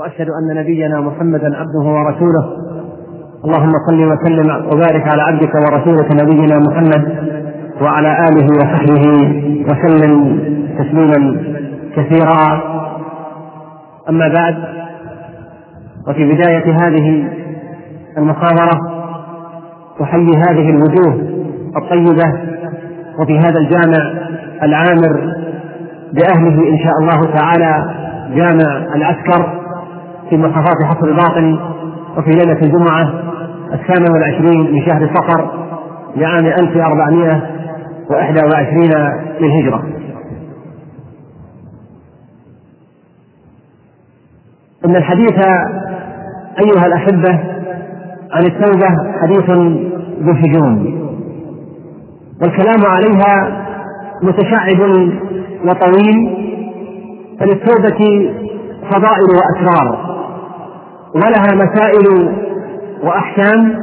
وأشهد أن نبينا محمدا عبده ورسوله. اللهم صل وسلم وبارك على عبدك ورسولك نبينا محمد وعلى آله وصحبه وسلم تسليما كثيرا. أما بعد وفي بداية هذه المحاضرة أحيي هذه الوجوه الطيبة وفي هذا الجامع العامر بأهله إن شاء الله تعالى جامع العسكر. في محافظة حصر الباطن وفي ليلة الجمعة الثامن والعشرين من شهر صفر لعام 1421 للهجرة. إن الحديث أيها الأحبة عن التوبة حديث ذو شجون والكلام عليها متشعب وطويل فللتوبة فضائل وأسرار. ولها مسائل وأحكام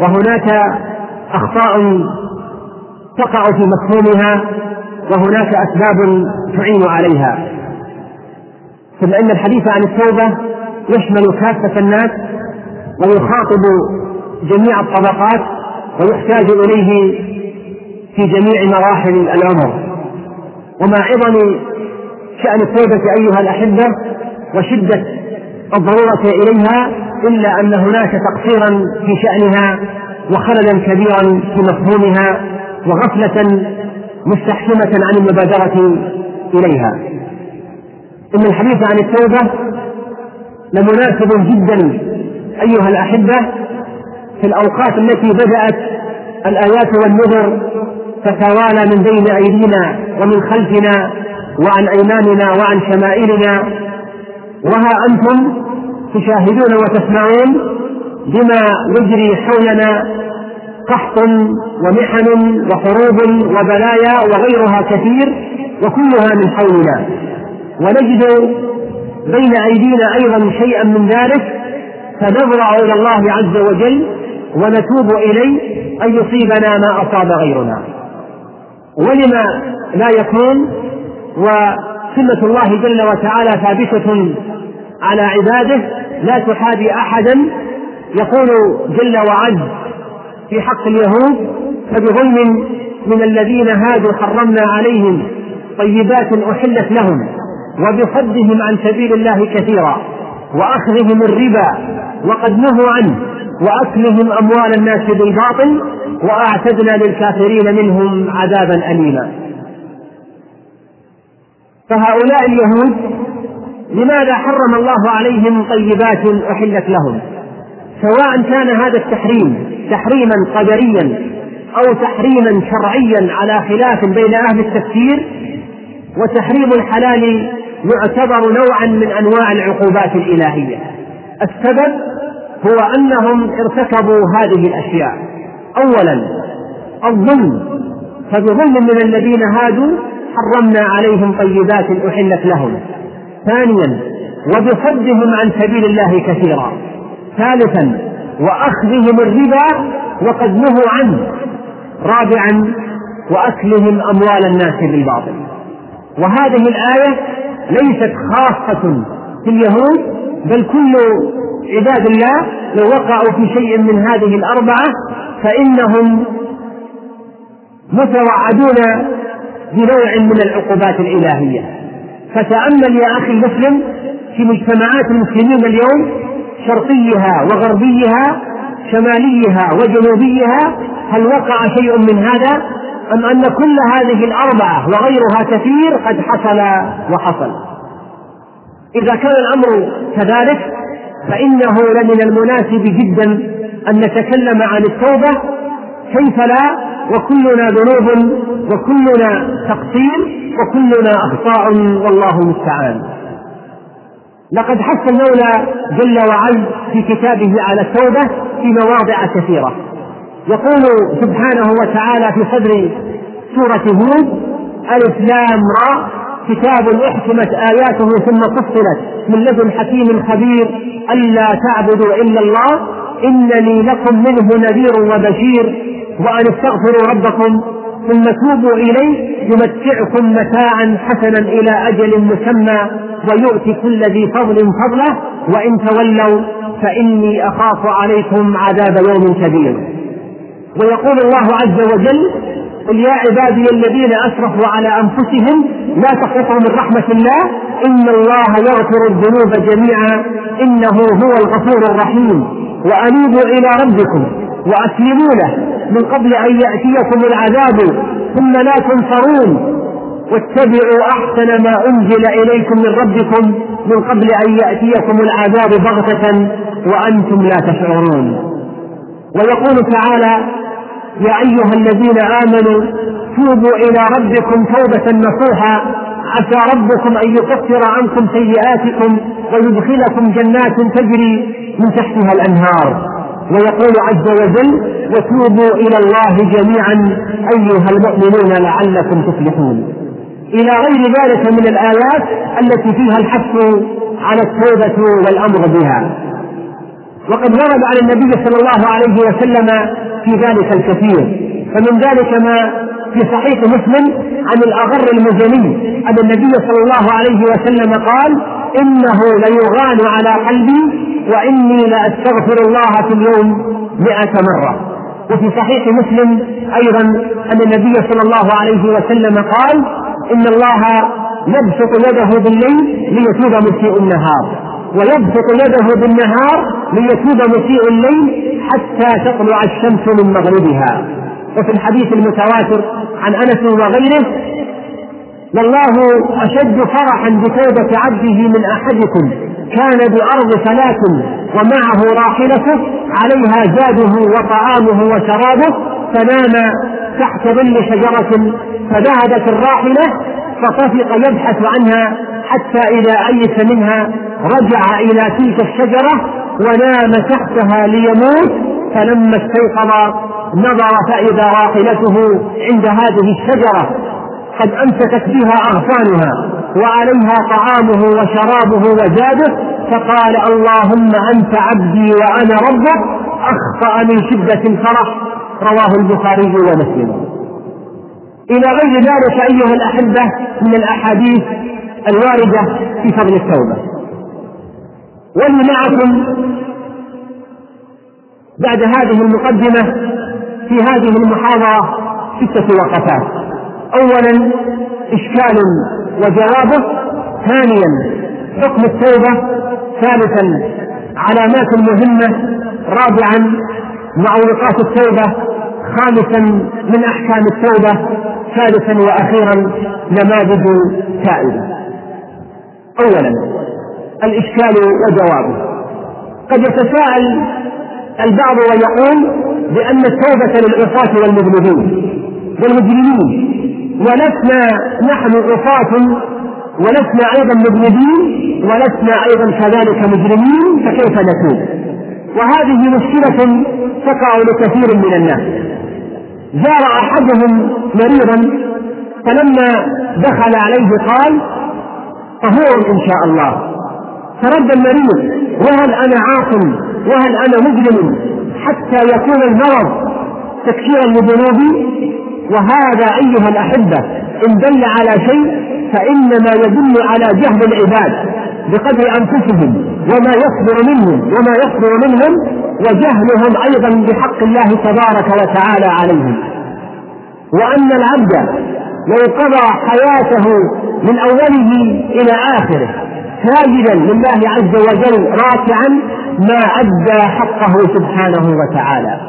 وهناك أخطاء تقع في مفهومها وهناك أسباب تعين عليها. ثم ان الحديث عن التوبة يشمل كافه الناس ويخاطب جميع الطبقات ويحتاج إليه في جميع مراحل العمر. ومع عظم شأن التوبة أيها الأحبة وشدة الضرورة إليها إلا أن هناك تقصيرا في شأنها وخللا كبيرا في مفهومها وغفلة مستحكمة عن المبادرة إليها. إن الحديث عن التوبة لمناسب جدا أيها الأحبة في الأوقات التي بدأت الآيات والنذر تتوالى من بين أيدينا ومن خلفنا وعن أيماننا وعن شمائلنا. وها أنتم تشاهدون وتسمعون بما يجري حولنا قحط ومحن وحروب وبلايا وغيرها كثير وكلها من حولنا. ونجد بين أيدينا أيضا شيئا من ذلك فنضرع إلى الله عز وجل ونتوب إليه أن يصيبنا ما أصاب غيرنا. ولما لا يكون وسنة الله جل وتعالى ثابتة على عباده لا تحابي أحدا. يقول جل وعز في حق اليهود فبظلم من الذين هادوا حرمنا عليهم طيبات أحلت لهم وبصدهم عن سبيل الله كثيرا وأخذهم الربا وقد نهوا عنه وأكلهم أموال الناس بالباطل وأعتدنا للكافرين منهم عذابا أليما. فهؤلاء اليهود لماذا حرم الله عليهم طيبات أحلت لهم؟ سواء كان هذا التحريم تحريما قدريا أو تحريما شرعيا على خلاف بين أهل التفسير وتحريم الحلال يعتبر نوعا من أنواع العقوبات الإلهية. السبب هو أنهم ارتكبوا هذه الأشياء. اولا الظلم. فبظلم من الذين هادوا حرمنا عليهم طيبات أحلت لهم. ثانيا وبصدهم عن سبيل الله كثيرا. ثالثا وأخذهم الربا وقد نهوا عنه. رابعا وأكلهم أموال الناس بالباطل. وهذه الآية ليست خاصة في اليهود بل كل عباد الله لو وقعوا في شيء من هذه الأربعة فإنهم متوعدون بنوع من العقوبات الإلهية. فتأمل يا أخي المسلم في مجتمعات المسلمين اليوم شرقيها وغربيها شماليها وجنوبيها هل وقع شيء من هذا؟ أم أن كل هذه الأربعة وغيرها كثير قد حصل وحصل؟ إذا كان الأمر كذلك فإنه لمن المناسب جدا أن نتكلم عن التوبة كيف لا؟ وكلنا ذنوب وكلنا تقصير وكلنا أخطاء والله المستعان. لقد حث المولى جل وعز في كتابه على التوبة في مواضع كثيرة. يقول سبحانه وتعالى في صدر سورة هود ألف لام را كتاب أحكمت آياته ثم فصلت من لدن حكيم خبير ألا تعبدوا إلا الله إنني لكم منه نذير وبشير. وأن استغفروا ربكم ثم توبوا إليه يمتعكم متاعا حسنا إلى أجل مسمى ويؤتي كل ذي فضل فضله وإن تولوا فإني أخاف عليكم عذاب يوم كبير. ويقول الله عز وجل قل يا عبادي الذين أسرفوا على أنفسهم لا تقنطوا من رحمة الله إن الله يغفر الذنوب جميعا إنه هو الغفور الرحيم. وأنيبوا إلى ربكم وأسلموا له من قبل أن يأتيكم العذاب ثم لا تنصرون. واتبعوا أحسن ما أنزل إليكم من ربكم من قبل أن يأتيكم العذاب بغتة وأنتم لا تشعرون. ويقول تعالى يا أيها الذين آمنوا توبوا إلى ربكم توبة نصوحا. عسى ربكم أن يكفر عنكم سيئاتكم ويدخلكم جنات تجري من تحتها الأنهار. ويقول عز وجل وتوبوا إلى الله جميعا أيها المؤمنون لعلكم تفلحون. إلى غير ذلك من الآيات التي فيها الحث على التوبة والأمر بها. وقد ورد على النبي صلى الله عليه وسلم في ذلك الكثير. فمن ذلك ما في صحيح مسلم عن الأغر المزني أن النبي صلى الله عليه وسلم قال إنه ليغان على قلبي وإني لأستغفر الله في اليوم مئة مرة. وفي صحيح مسلم أيضا أن النبي صلى الله عليه وسلم قال إن الله يبسط يده بالليل ليتوب مسيء النهار ويبسط يده بالنهار ليتوب مسيء الليل حتى تطلع الشمس من مغربها. وفي الحديث المتواتر عن أنس وغيره والله أشد فرحا بتوبة عبده من أحدكم كان بأرض ثلاث ومعه راحلته عليها زاده وطعامه وشرابه فنام تحت ظل شجرة فذهبت الراحلة فطفق يبحث عنها حتى إذا أيس منها رجع إلى تلك الشجرة ونام تحتها ليموت فلما استيقظ نظر فإذا راحلته عند هذه الشجرة قد أمسكت بها أغصانها وعليها طعامه وشرابه وزاده فقال اللهم أنت عبدي وأنا ربك أخطأ من شدة الفرح رواه البخاري ومسلم. إلى غير ذلك أيها الأحبة من الأحاديث الواردة في فضل التوبة. ولي معكم بعد هذه المقدمة في هذه المحاضرة ستة وقفات. أولا إشكال وجوابه ثانيا حكم التوبة ثالثا علامات مهمة رابعا معوقات التوبة خامسا من أحكام التوبة ثالثا وأخيرا نماذج تائبة. أولا الإشكال وجوابه. قد يتساءل البعض ويقول بأن التوبة للعصاة والمذنبين والمجرمين ولسنا نحن عصاة ولسنا أيضا مذنبين ولسنا أيضا كذلك مجرمين فكيف نتوب؟ وهذه مشكلة تقع لكثير من الناس. زار أحدهم مريضا فلما دخل عليه قال طهور إن شاء الله. فرد المريض وهل أنا عاصم وهل أنا مجرم حتى يكون المرض تكفيرا لذنوبي وهذا أيها الأحبة إن دل على شيء فإنما يدل على جهل العباد بقدر أنفسهم وما يصدر منهم وما يصدر منهم وجهلهم أيضا بحق الله تبارك وتعالى عليهم. وأن العبد لو قضى حياته من أوله إلى آخره ساجدا لله عز وجل راكعا ما أدى حقه سبحانه وتعالى.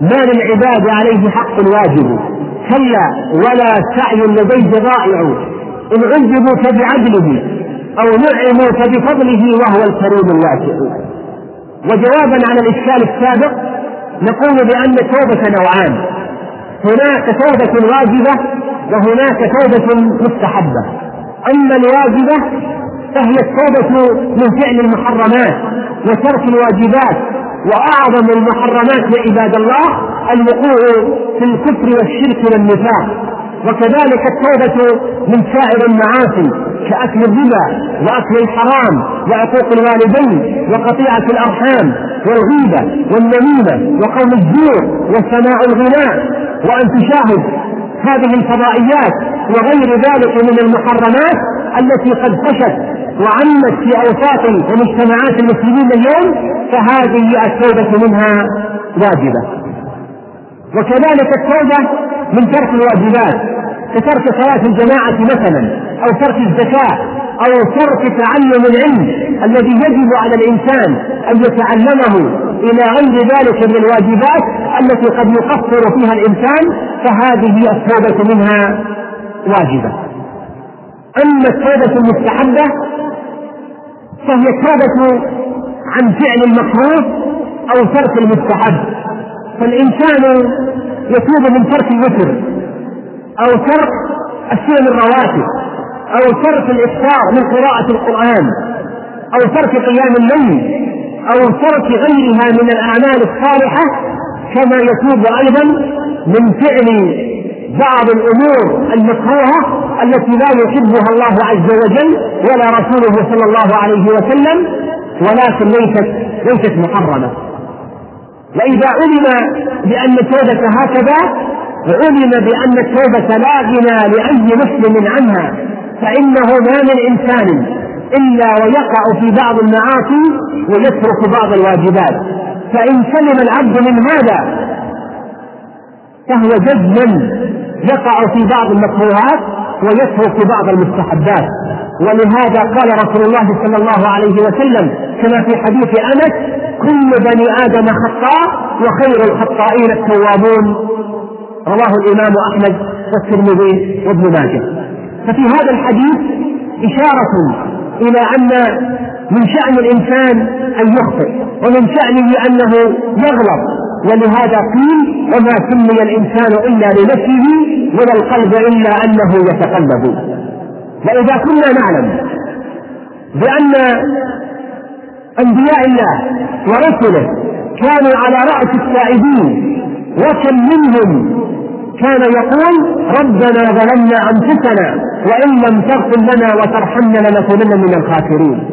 ما للعباد عليه حق واجب كلا ولا سعي لديه ضائع إن عذبوا فبعدله أو نعموا فبفضله وهو الكريم الواسع وجوابا على الإشكال السابق نقول بأن التوبة نوعان. هناك توبة واجبة وهناك توبة مستحبة. أما الواجبة فهي التوبة من فعل المحرمات. وترك الواجبات وأعظم المحرمات يا عباد الله الوقوع في الكفر والشرك والنفاق. وكذلك التوبة من سائر المعاصي كأكل الربا وأكل الحرام وعقوق الوالدين وقطيعة الأرحام والغيبة والنميمة وقوم الزور وسماع الغناء وأن تشاهد هذه الفضائيات وغير ذلك من المحرمات التي قد فشت وعمت في أوساط ومجتمعات المسلمين اليوم فهذه التوبة منها واجبة. وكذلك التوبة من ترك الواجبات كترك صلاة الجماعة مثلا أو ترك الزكاة أو ترك تعلم العلم الذي يجب على الإنسان أن يتعلمه إلى غير ذلك من الواجبات التي قد يقصر فيها الإنسان فهذه التوبة منها واجبة. أما التوبة المستحبة فهي التوبة عن فعل المكروه أو ترك المستحب. فالإنسان يتوب من ترك الوتر أو ترك السنن الرواتب أو ترك الإفطار من قراءة القرآن أو ترك قيام الليل أو ترك غيرها من الأعمال الصالحة كما يتوب أيضا من فعل بعض الأمور المكروهة التي لا يحبها الله عز وجل ولا رسوله صلى الله عليه وسلم ولكن ليست ليست محرمة. وإذا علم بأن التوبة هكذا علم بأن التوبة لا غنى لأي مسلم عنها فإنه ما من إنسان إلا ويقع في بعض المعاصي ويترك بعض الواجبات. فإن سلم العبد من هذا فهو جزما يقع في بعض المكروهات ويترك بعض المستحبات. ولهذا قال رسول الله صلى الله عليه وسلم كما في حديث أنس كل بني آدم خطاء وخير الخطائين التوابون. رواه الإمام أحمد والترمذي وابن ماجه. ففي هذا الحديث إشارة إلى أن من شأن الإنسان أن يخطئ ومن شأنه أنه يغلط. ولهذا قيل وما سمي الإنسان إلا لنفسه ولا القلب إلا أنه يتقلب. وإذا كنا نعلم بأن أنبياء الله ورسله كانوا على رأس السائدين وكم منهم كان يقول ربنا ظلمنا أنفسنا وإن لم تغفر لنا وترحمنا لنكونن من الخاسرين.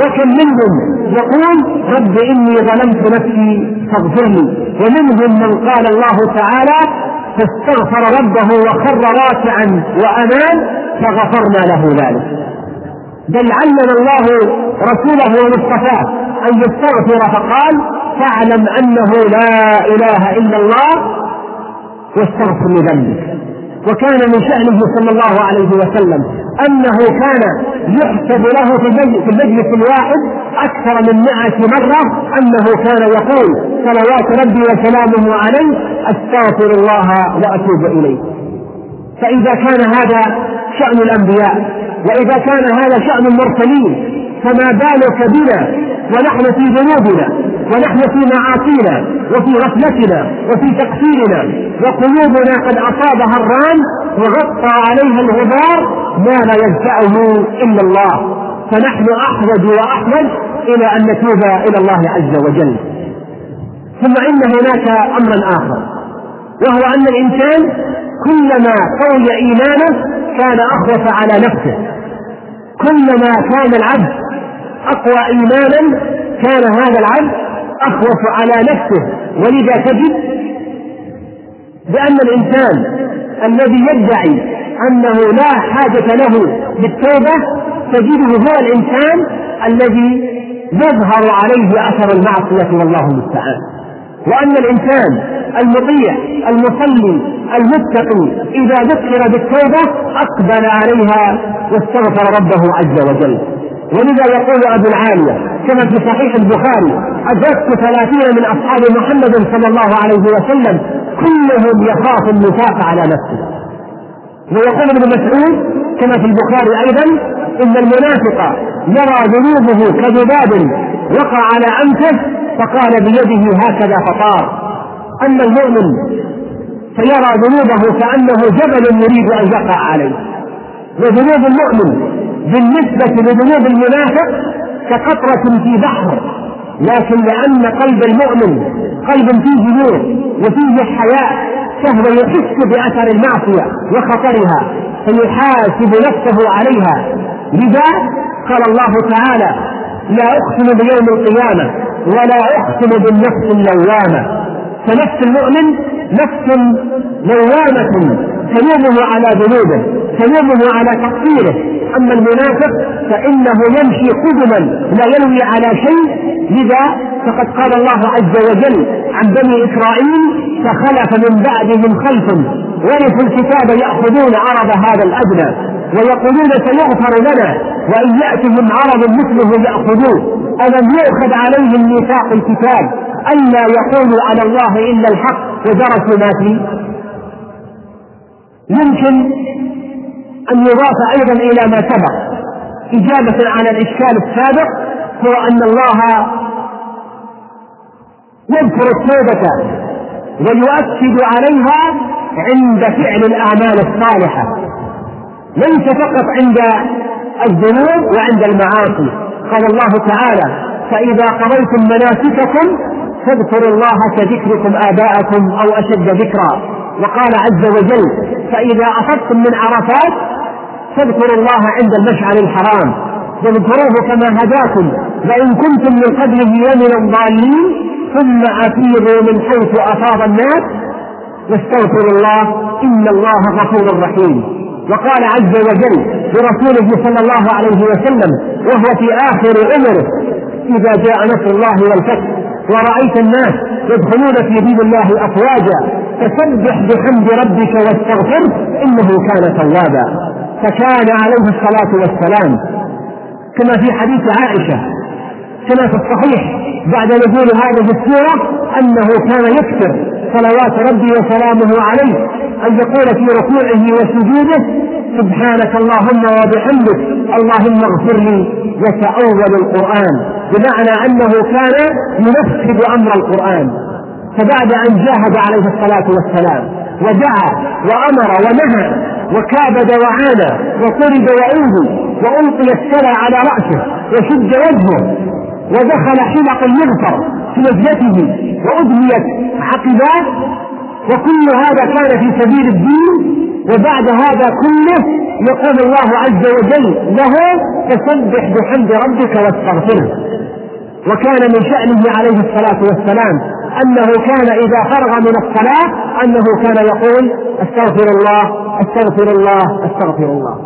وكم منهم يقول رب إني ظلمت نفسي فاغفر لي ومنهم من قال الله تعالى فاستغفر ربه وخر راكعا وانان فغفرنا له ذلك. بل علم الله رسوله ومصطفاه أن يستغفر فقال فاعلم أنه لا إله إلا الله واستغفر لذنبك. وكان من شأنه صلى الله عليه وسلم أنه كان يحسب له في المجلس الواحد أكثر من مائة مرة أنه كان يقول صلوات ربي وسلامه عليه أستغفر الله وأتوب إليه. فإذا كان هذا شأن الأنبياء وإذا كان هذا شأن المرسلين فما بالك بنا ونحن في ذنوبنا؟ ونحن في معاصينا وفي غفلتنا وفي تقصيرنا وقلوبنا قد أصابها الران وغطى عليها الغبار ما لا ينفعه إلا الله. فنحن أحوج وأحوج إلى أن نتوب إلى الله عز وجل. ثم إن هناك أمرا آخر وهو أن الإنسان كلما قوي إيمانه كان أخوف على نفسه. كلما كان العبد أقوى إيمانا كان هذا العبد أخوف على نفسه. ولذا تجد بأن الإنسان الذي يدعي أنه لا حاجة له بالتوبة تجده هو الإنسان الذي يظهر عليه أثر المعصية والله المستعان. وأن الإنسان المطيع المصلي المتقي إذا ذكر بالتوبة أقبل عليها واستغفر ربه عز وجل. ولذا يقول أبو العالية كما في صحيح البخاري أدركت ثلاثين من أصحاب محمد صلى الله عليه وسلم كلهم يخاف النفاق على نفسه. ويقول ابن مسعود كما في البخاري أيضا إن المنافق يرى ذنوبه كذباب وقع على أنفه فقال بيده هكذا فطار. أما المؤمن فيرى ذنوبه كأنه جبل يريد أن يقع عليه. وذنوب المؤمن بالنسبة لذنوب المنافق كقطرة في بحر لكن لأن قلب المؤمن قلب فيه نور وفيه حياء فهو يحس بأثر المعصية وخطرها فيحاسب نفسه عليها. لذا قال الله تعالى لا أقسم بيوم القيامة ولا أقسم بالنفس اللوامة فنفس المؤمن نفس لوامة تلومه على ذنوبه تلومه على تقصيره. أما المنافق فإنه يمشي قدما لا ينوي على شيء. لذا فقد قال الله عز وجل عن بني إسرائيل فخلف من بعدهم خلف ورثوا الكتاب يأخذون عرض هذا الأدنى ويقولون سيغفر لنا وإن يأتهم عرض مثله يأخذوه. ألم يؤخذ عليهم ميثاق الكتاب الا يقولوا على الله إلا الحق ودرسوا ما فيه؟ يمكن أن يضاف أيضا إلى ما سبق. إجابة على الإشكال السابق هو أن الله يذكر التوبة ويؤكد عليها عند فعل الأعمال الصالحة. ليس فقط عند الذنوب وعند المعاصي. قال الله تعالى فإذا قضيتم مناسككم فاذكروا الله كذكركم آباءكم أو أشد ذكرا. وقال عز وجل فإذا أفضتم من عرفات فاذكروا الله عند المشعر الحرام. واذكروه كما هداكم. وإن كنتم من قبله لمن الضالين ثم أفيضوا من حيث أفاض الناس واستغفروا الله إن الله غفور رحيم. وقال عز وجل لرسوله صلى الله عليه وسلم وهو في آخر عمره إذا جاء نصر الله والفتح ورأيت الناس يدخلون في دين الله أفواجا فسبح بحمد ربك واستغفره إنه كان توابا. فكان عليه الصلاة والسلام. كما في حديث عائشة كما في الصحيح بعد نزول هذه السورة أنه كان يكثر صلوات ربي وسلامه عليه أن يقول في ركوعه وسجوده سبحانك اللهم وبحمدك اللهم اغفر لي يتأول القرآن. بمعنى أنه كان ينفذ أمر القرآن. فبعد أن جاهد عليه الصلاة والسلام ودعا وأمر ونهى وكابد وعانى وطرد وأوذي وألقي السلى على رأسه وشد وجهه ودخل حلق المغفر في نجلته وأدميت عقباه. وكل هذا كان في سبيل الدين وبعد هذا كله يقول الله عز وجل له فسبح بحمد ربك واستغفره. وكان من شأنه عليه الصلاة والسلام أنه كان إذا فرغ من الصلاة أنه كان يقول أستغفر الله أستغفر الله أستغفر الله.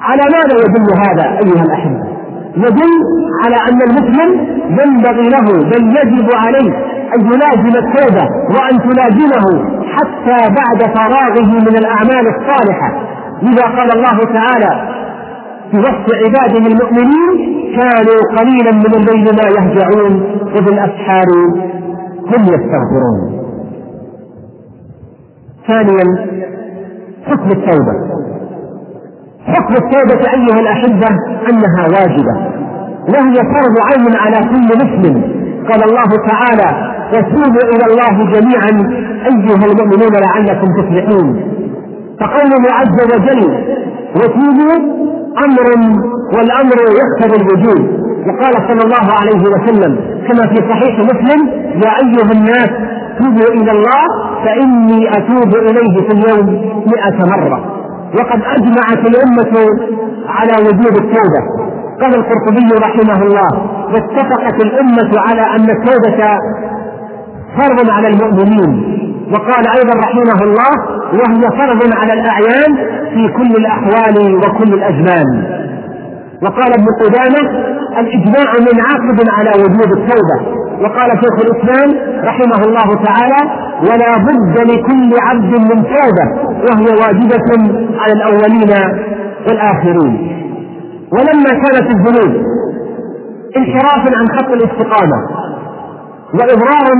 على ماذا يدل هذا أيها الأحبة؟ يدل على أن المسلم ينبغي له بل يجب عليه أن يلازم التوبة وأن تلازمه حتى بعد فراغه من الأعمال الصالحة. لذا قال الله تعالى في وصف عباده المؤمنين كانوا قليلا من الليل ما يهجعون وبالأسحار هم يستغفرون. ثانيا حكم التوبة. حكم التوبة أيها الأحبة أنها واجبة. وهي فرض عين على كل مسلم. قال الله تعالى وتوبوا إلى الله جميعا أيها المؤمنون لعلكم تفلحون. فقوله عز وجل وتوبوا أمر والأمر يقتضي الوجود وقال صلى الله عليه وسلم كما في صحيح مسلم يا أيها الناس توبوا إلى الله فإني أتوب إليه في اليوم مئة مرة. وقد أجمعت الأمة على وجوب التوبة. قال القرطبي رحمه الله واتفقت الأمة على أن التوبة فرض على المؤمنين. وقال أيضا رحمه الله وهي فرض على الأعيان في كل الأحوال وكل الأزمان. وقال ابن قدامة الإجماع منعقد على وجوب التوبة. وقال شيخ الإسلام رحمه الله تعالى ولا بد لكل عبد من توبة وهي واجبة على الأولين والآخرين. ولما كانت الذنوب انحرافا عن خط الاستقامة وإضرارا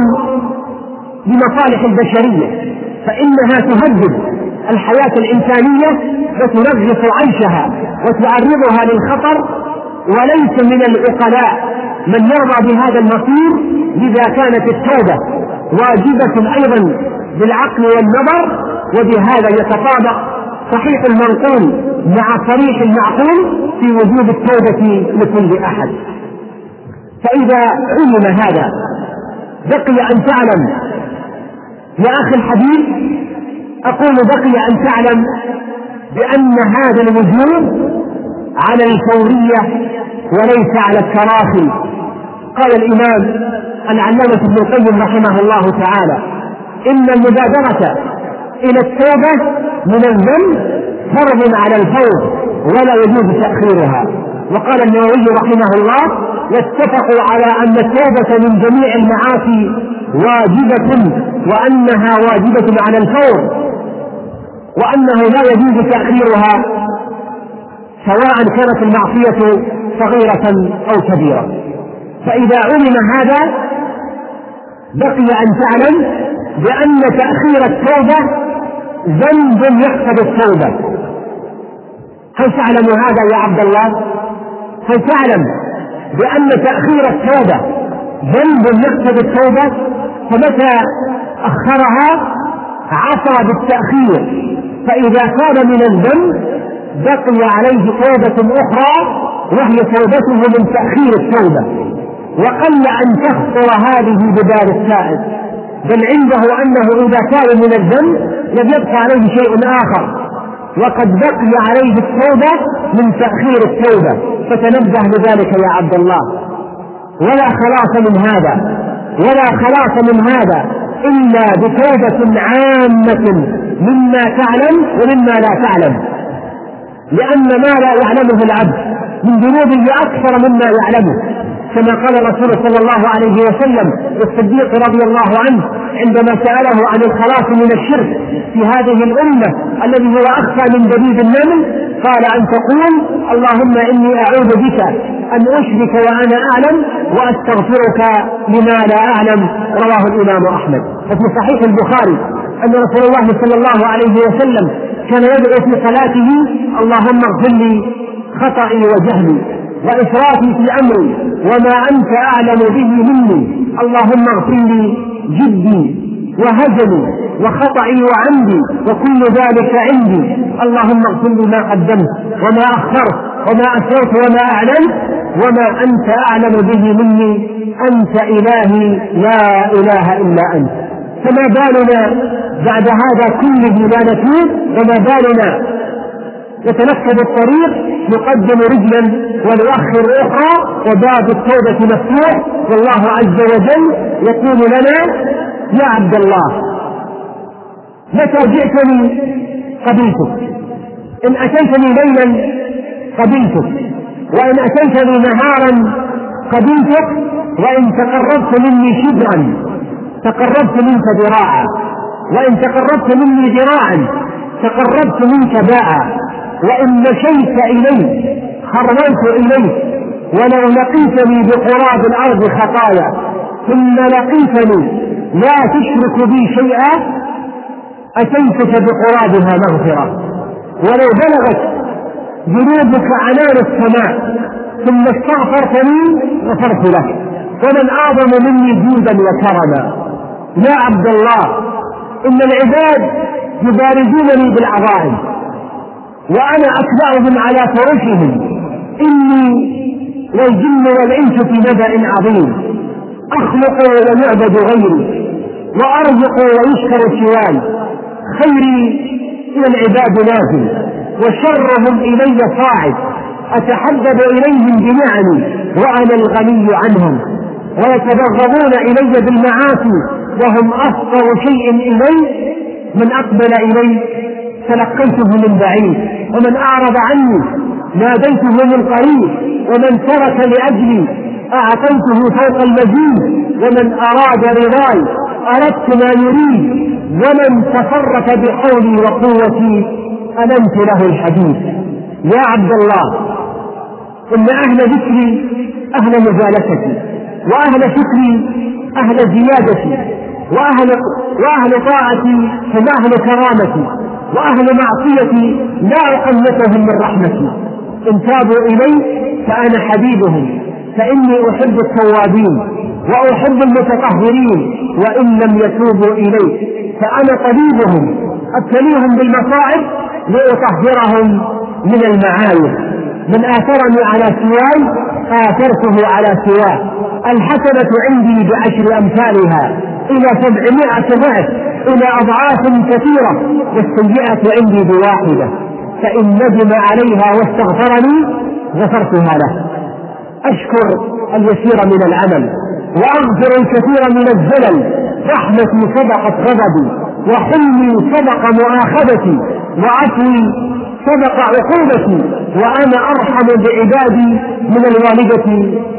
بمصالح البشرية فإنها تهدد الحياة الإنسانية وتنغص عيشها وتعرضها للخطر وليس من العقلاء من يرضى بهذا المصير لذا كانت التوبة واجبة أيضا بالعقل والنظر وبهذا يتطابق صحيح المنقول مع صريح المعقول في وجوب التوبة لكل أحد. فإذا علم هذا بقي أن تعلم. يا أخي الحبيب أقول بقي أن تعلم بأن هذا الوجود على الفورية وليس على التراخي. قال الإمام العلامة ابن القيم رحمه الله تعالى إن المبادرة إلى التوبة من الذنب فرض على الفور ولا يجوز تأخيرها. وقال النووي رحمه الله واتفقوا على أن التوبة من جميع المعاصي واجبة وأنها واجبة على الفور. وأنه لا يجوز تأخيرها سواء كانت المعصية صغيرة أو كبيرة. فإذا علم هذا بقي أن تعلم بأن تأخير التوبة ذنب يقتضي التوبة. هل تعلم هذا يا عبد الله؟ هل تعلم بأن تأخير التوبة ذنب يقتضي التوبة؟ فمتى أخرها عصى بالتأخير؟ فإذا تاب من الذنب بقي عليه توبة أخرى وهي توبته من تأخير التوبة. وقل أن تخطر هذه ببال التائب بل عنده أنه إذا تاب من الذنب لم يبقى عليه شيء آخر. وقد بقي عليه التوبة من تأخير التوبة. فتنبه لذلك يا عبد الله. ولا خلاص من هذا. ولا خلاص من هذا. إلا بتوبة عامة. مما تعلم ومما لا تعلم. لأن ما لا يعلمه العبد من ذنوبه أكثر مما يعلمه. كما قال الرسول صلى الله عليه وسلم للصديق رضي الله عنه عندما سأله عن الخلاص من الشرك في هذه الأمة الذي هو أخفى من دبيب النمل قال أن تقول اللهم إني أعوذ بك أن أشرك وأنا أعلم وأستغفرك لما لا أعلم. رواه الإمام أحمد. وفي صحيح البخاري أن رسول الله صلى الله عليه وسلم كان يدعو في صلاته اللهم اغفر لي خطئي وجهلي وإسرافي في أمري وما أنت أعلم به مني. اللهم اغفر لي جدي وهزلي وخطئي وعمدي وكل ذلك عندي. اللهم اغفر لي ما قدمت وما أخرت وما أسرت وما أعلنت وما أنت أعلم به مني. أنت إلهي لا إله إلا أنت. فما بالنا بعد هذا كله لا نتوب وما بالنا. يتنكب الطريق يقدم رجلا ويؤخر أخرى وباب التوبة مفتوح. والله عز وجل يقول لنا يا عبد الله متى جئتني قبلتك؟ إن أتيتني ليلا قبلتك وإن أتيتني نهارا قبلتك وإن تقربت مني شبرا. تقربت منك ذراعا. وإن تقربت مني ذراعا تقربت منك باعا وإن مشيت إليه خرجت إليه ولو لقيتني بقراب الأرض خطايا ثم لقيتني لا تشرك بي شيئا أتيتك بقرابها مغفرة. ولو بلغت ذنوبك عنان السماء ثم استغفرتني غفرت لك. ومن أعظم مني جودا وكرما. يا عبد الله إن العباد يبارزونني بالعظائم وأنا أتبعهم على فرشهم. إني والجن والإنس في نبأ عظيم. أخلق ويعبد غيري وأرزق ويشكر سواي خيري إلى العباد نازل وشرهم إلي صاعد. أتحبب إليهم بنعمي وأنا الغني عنهم. ويتبغضون إلي بالمعاصي. وهم أفقر شيء إلي من أقبل إلي تلقيته من بعيد ومن أعرض عني ناديته من قريب ومن ترك لأجلي أعطيته فوق المزيد ومن أراد رضاي أردت ما يريد ومن تفرك بحولي وقوتي ألمت له الحديث. يا عبد الله إن أهل ذكري أهل مجالستي وأهل شكري أهل زيادتي. وأهل وأهل طاعتي هم أهل كرامتي وأهل معصيتي لا أقنتهم من رحمتي. إن تابوا إلي فأنا حبيبهم فإني أحب التوابين وأحب المتطهرين وإن لم يتوبوا إلي فأنا طبيبهم أبتليهم بالمصائب لأطهرهم من المعايب. من آثرني على سواي آثرته على سواه الحسنة عندي بعشر أمثالها. إلى سبعمائة ضعف إلى أضعاف كثيرة والسيئة عندي بواحدة. فإن ندم عليها واستغفرني غفرتها له. أشكر اليسير من العمل وأغفر الكثير من الزلل رحمتي سبقت غضبي وحلمي سبق مؤاخذتي وعفوي سبق عقوبتي وأنا أرحم بعبادي من الوالدة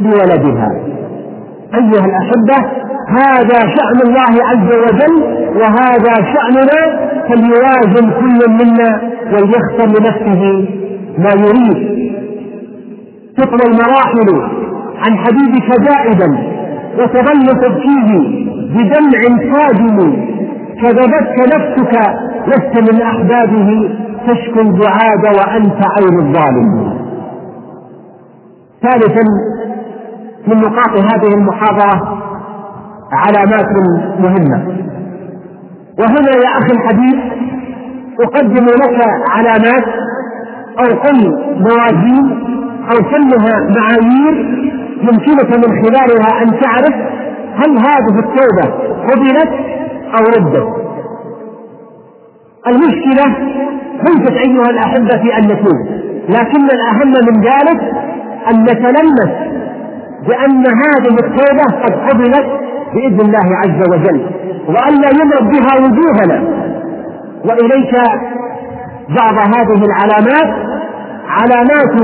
بولدها أيها الأحبة هذا شأن الله عز وجل وهذا شأننا فليوازن كل منا وليختر لنفسه ما يريد. تطوى المراحل عن حبيبك زائدا وتظل تبكيه بدمع ساجم كذبتك نفسك لست من أحبابه تشكو البعاد وأنت عين الظالم. ثالثا من نقاط هذه المحاضرة علامات مهمة. وهنا يا أخي الحبيب أقدم لك علامات أو قل موازين أو سمها معايير يمكنك من خلالها أن تعرف هل هذه التوبة قبلت أو ردت. المشكلة ليست أيها الأحبة في أن نتوب لكن الأهم من ذلك أن نتلمس بأن هذه التوبة قد قبلت بإذن الله عز وجل وأن لا يمرض بها وجوهنا. وإليك بعض هذه العلامات علامات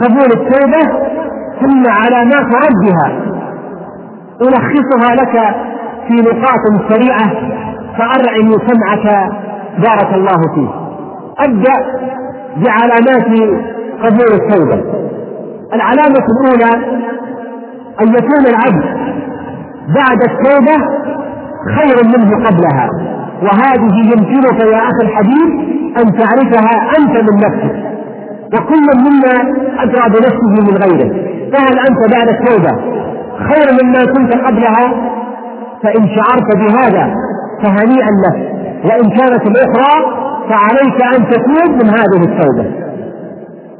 قبول التوبة ثم علامات ردها ألخصها لك في نقاط سريعة فأرعن سمعك. بارك الله فيه أبدأ بعلامات قبول التوبة. العلامة الأولى أن يكون العبد بعد التوبة خير منه قبلها. وهذه يمكنك يا أخي الحبيب أن تعرفها أنت من نفسك. وكل منا أدرى بنفسه من غيره. فهل أنت بعد التوبة خير مما كنت قبلها؟ فإن شعرت بهذا فهنيئا لك. وإن كانت الأخرى فعليك أن تتوب من هذه التوبة.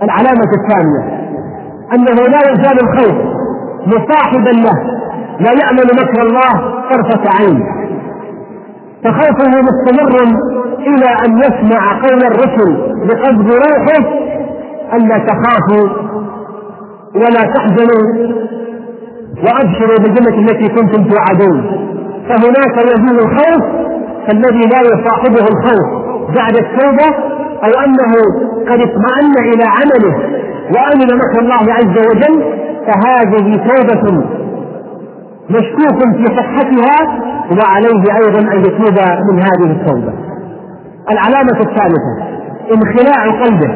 العلامة الثانية أنه لا يزال الخوف مصاحبا له. لا يأمن مكر الله طرفة عين. فخوفه مستمر إلى أن يسمع قول الرسل بقبض روحه ألا تخافوا ولا تحزنوا وأبشروا بالجنة التي كنتم توعدون. فهناك يزول الخوف فالذي لا يصاحبه الخوف بعد التوبة أو أنه قد اطمأن إلى عمله وأمن مكر الله عز وجل فهذه توبة مشكوك في صحتها وعليه أيضا أن يتوب من هذه التوبة. العلامة الثالثة انخلاع قلبه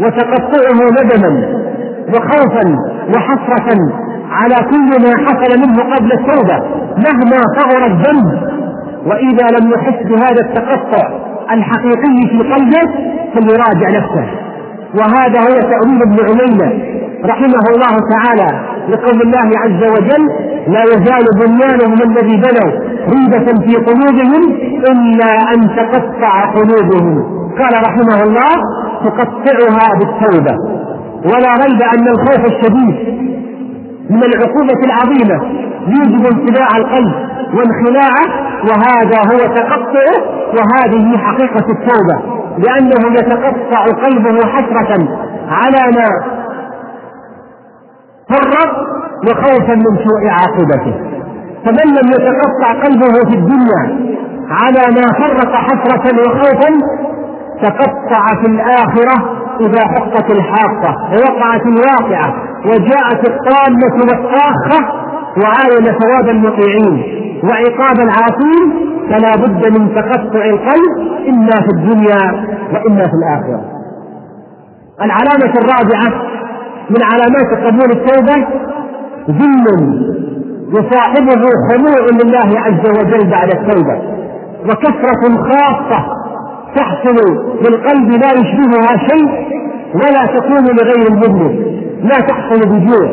وتقطعه ندما وخوفا وحسرة على كل ما حصل منه قبل التوبة مهما صغر الذنب. وإذا لم يحس بهذا التقطع الحقيقي في قلبه فليراجع نفسه. وهذا هو تأويل ابن عيينة رحمه الله تعالى لقول الله عز وجل لا يزال بنيانهم الذي بنوا ريبة في قلوبهم إلا أن تقطع قلوبهم. قال رحمه الله تقطعها بالتوبة. ولا ريب أن الخوف الشديد من العقوبة العظيمة يوجب انطباع القلب وانخلاعه وهذا هو تقطعه وهذه حقيقة التوبة. لأنه يتقطع قلبه حسرة على ما فرط وخوفا من سوء عاقبته. فمن لم يتقطع قلبه في الدنيا على ما فرط حسرة وخوفا تقطع في الآخرة إذا حقت الحاقة ووقعت الواقعة وجاءت الطامة والطاخة وعاين ثواب المطيعين. وعقاب العاصين فلا بد من تقطع القلب إما في الدنيا وإما في الآخرة. العلامة الرابعة من علامات قبول التوبة ذل يصاحبه خضوع لله عز وجل بعد التوبة وكثرة خاصة تحصل بالقلب لا يشبهها شيء ولا تكون لغير المذنب لا تحصل بجوع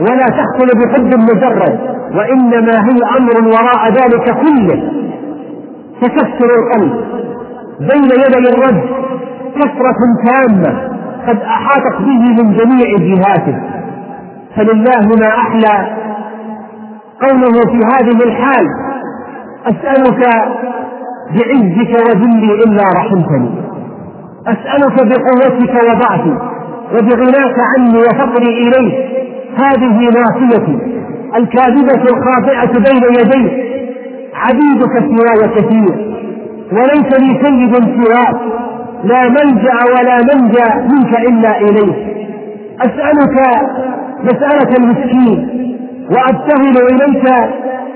ولا تحصل بحب مجرد وإنما هي أمر وراء ذلك كله. تكسر القلب بين يدي الرب كثرة تامة. قد أحاطت به من جميع جهاته. فلله ما أحلى قوله في هذه الحال أسألك بعزك وذلي إلا رحمتني. أسألك بقوتك وضعفي وبغناك عني وفقري إليك هذه ناصيتي الكاذبة الخاطئة بين يديك عبيدك سواي كثير وليس لي سيد سواك. لا ملجا ولا منجا منك إلا اليك أسألك مسألة المسكين وأبتهل إليك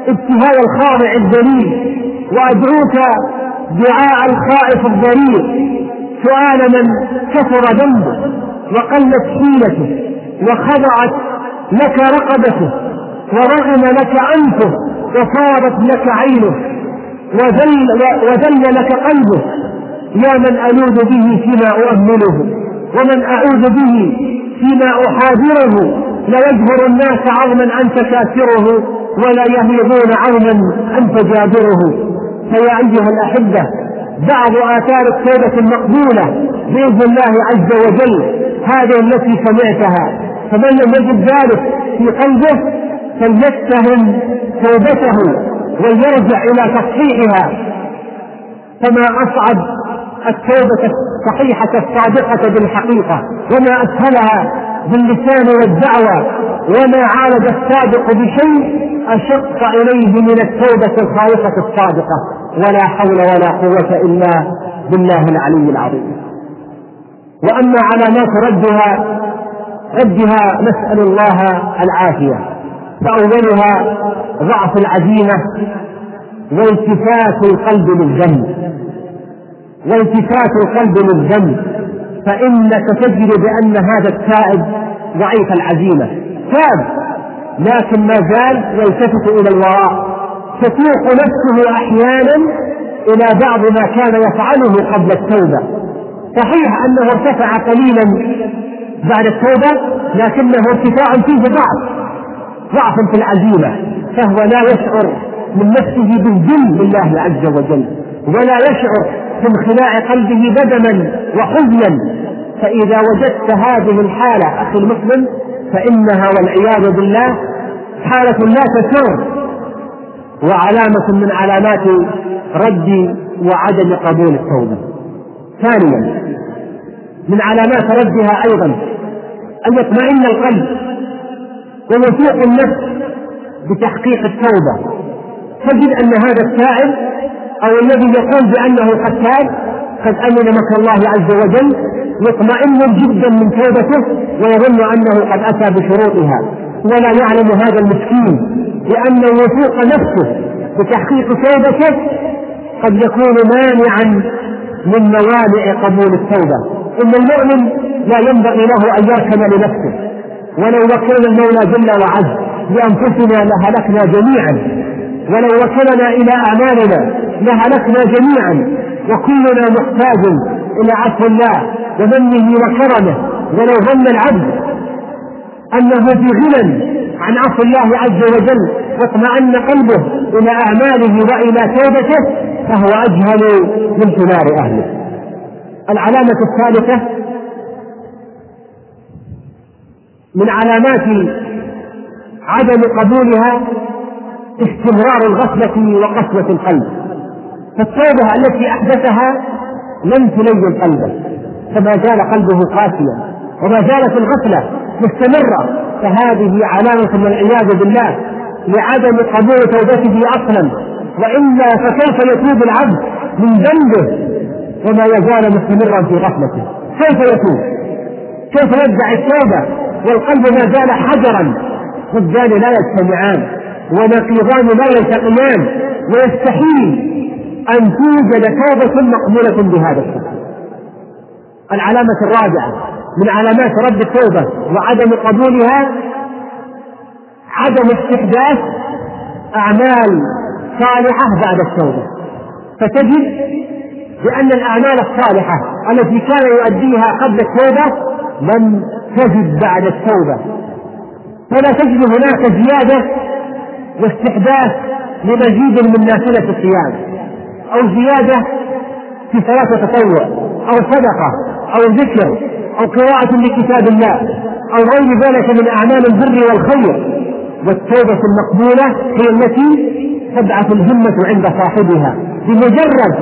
ابتهال الخاضع الذليل وأدعوك دعاء الخائف الضرير سؤال من كثر ذنبه وقلت حيلته وخضعت لك رقبته ورغم لك انفه وصارت لك عينه وذل, وذل لك قلبه. يا من ألوذ به فيما أؤمله ومن أعوذ به فيما أحاذره. ليجبر الناس عظما أنت كافره ولا يهيبون عظما أنت جابره فيا أيها الأحبة بعض آثار التوبة المقبولة بإذن الله عز وجل هذه التي سمعتها. فمن لم يجد ذلك في قلبه فليتهم توبته وليرجع إلى تصحيحها. فما أصعب التوبة الصحيحة الصادقة بالحقيقة وما أسهلها باللسان والدعوة وما عالج الصادق بشيء أشق إليه من التوبة الخالصة الصادقة. ولا حول ولا قوة إلا بالله العلي العظيم. وأما علامات ردها ردها نسأل الله العافية. فأولها ضعف العزيمة والتفات القلب للذنب. والتفات القلب للذنب فإنك تجد بأن هذا التائب ضعيف العزيمة. تاب لكن ما زال يلتفت إلى الوراء. تسوق نفسه أحيانا إلى بعض ما كان يفعله قبل التوبة. صحيح أنه ارتفع قليلا بعد التوبة لكنه ارتفاع فيه ضعف ضعف في العزيمة. فهو لا يشعر من نفسه بالذل لله عز وجل ولا يشعر في انخلاع قلبه بدما وحزنا. فإذا وجدت هذه الحالة أخي المسلم فإنها والعياذ بالله حالة لا تسر وعلامة من علامات رد وعدم قبول التوبة. ثانيا من علامات ردها أيضا أن يطمئن القلب ويفوق النفس بتحقيق التوبة. تجد أن هذا التائب أو الذي يقول بأنه قد تاب قد أمن مكر الله عز وجل يطمئن جدا من توبته ويظن أنه قد أتى بشروطها. ولا يعلم هذا المسكين لأن وثوق نفسه بتحقيق توبته قد يكون مانعا من موانع قبول التوبة. إن المؤمن لا ينبغي له أن يركن لنفسه. ولو وكلنا المولى جل وعز بأنفسنا لهلكنا جميعا. ولو وكلنا إلى أعمالنا لهلكنا جميعا وكلنا محتاج إلى عفو الله ومنه وكرمه ولو ظن العبد أنه في غنى عن عفو الله عز وجل واطمأن قلبه إلى أعماله وإلى توبته فهو أجهل من ثمار أهله. العلامة الثالثة من علامات عدم قبولها استمرار الغفلة وقسوة القلب. فالتوبة التي أحدثها لم تلين قلبه فما زال قلبه قاسيا. وما زالت الغفلة مستمرة فهذه علامة والعياذ بالله لعدم قبول توبته أصلا. وإلا فكيف يتوب العبد من ذنبه وما يزال مستمرا في غفلته؟ كيف يتوب؟ كيف يدعي التوبة والقلب ما زال حجرا؟ ضدان لا يجتمعان. ونقيضان لا يلتقيان ويستحيل أن توجد توبة مقبولة بهذا الشكل. العلامة الرابعة من علامات رد التوبة وعدم قبولها عدم استحداث أعمال صالحة بعد التوبة. فتجد بأن الأعمال الصالحة التي كان يؤديها قبل التوبة لم تجد بعد التوبة. فلا تجد هناك زيادة واستحداث لمزيد من نافلة الصيام أو زيادة في صلاة تطوع أو صدقة أو ذكر أو قراءة لكتاب الله أو غير ذلك من أعمال البر والخير. والتوبة المقبولة هي التي تبعث الهمة عند صاحبها بمجرد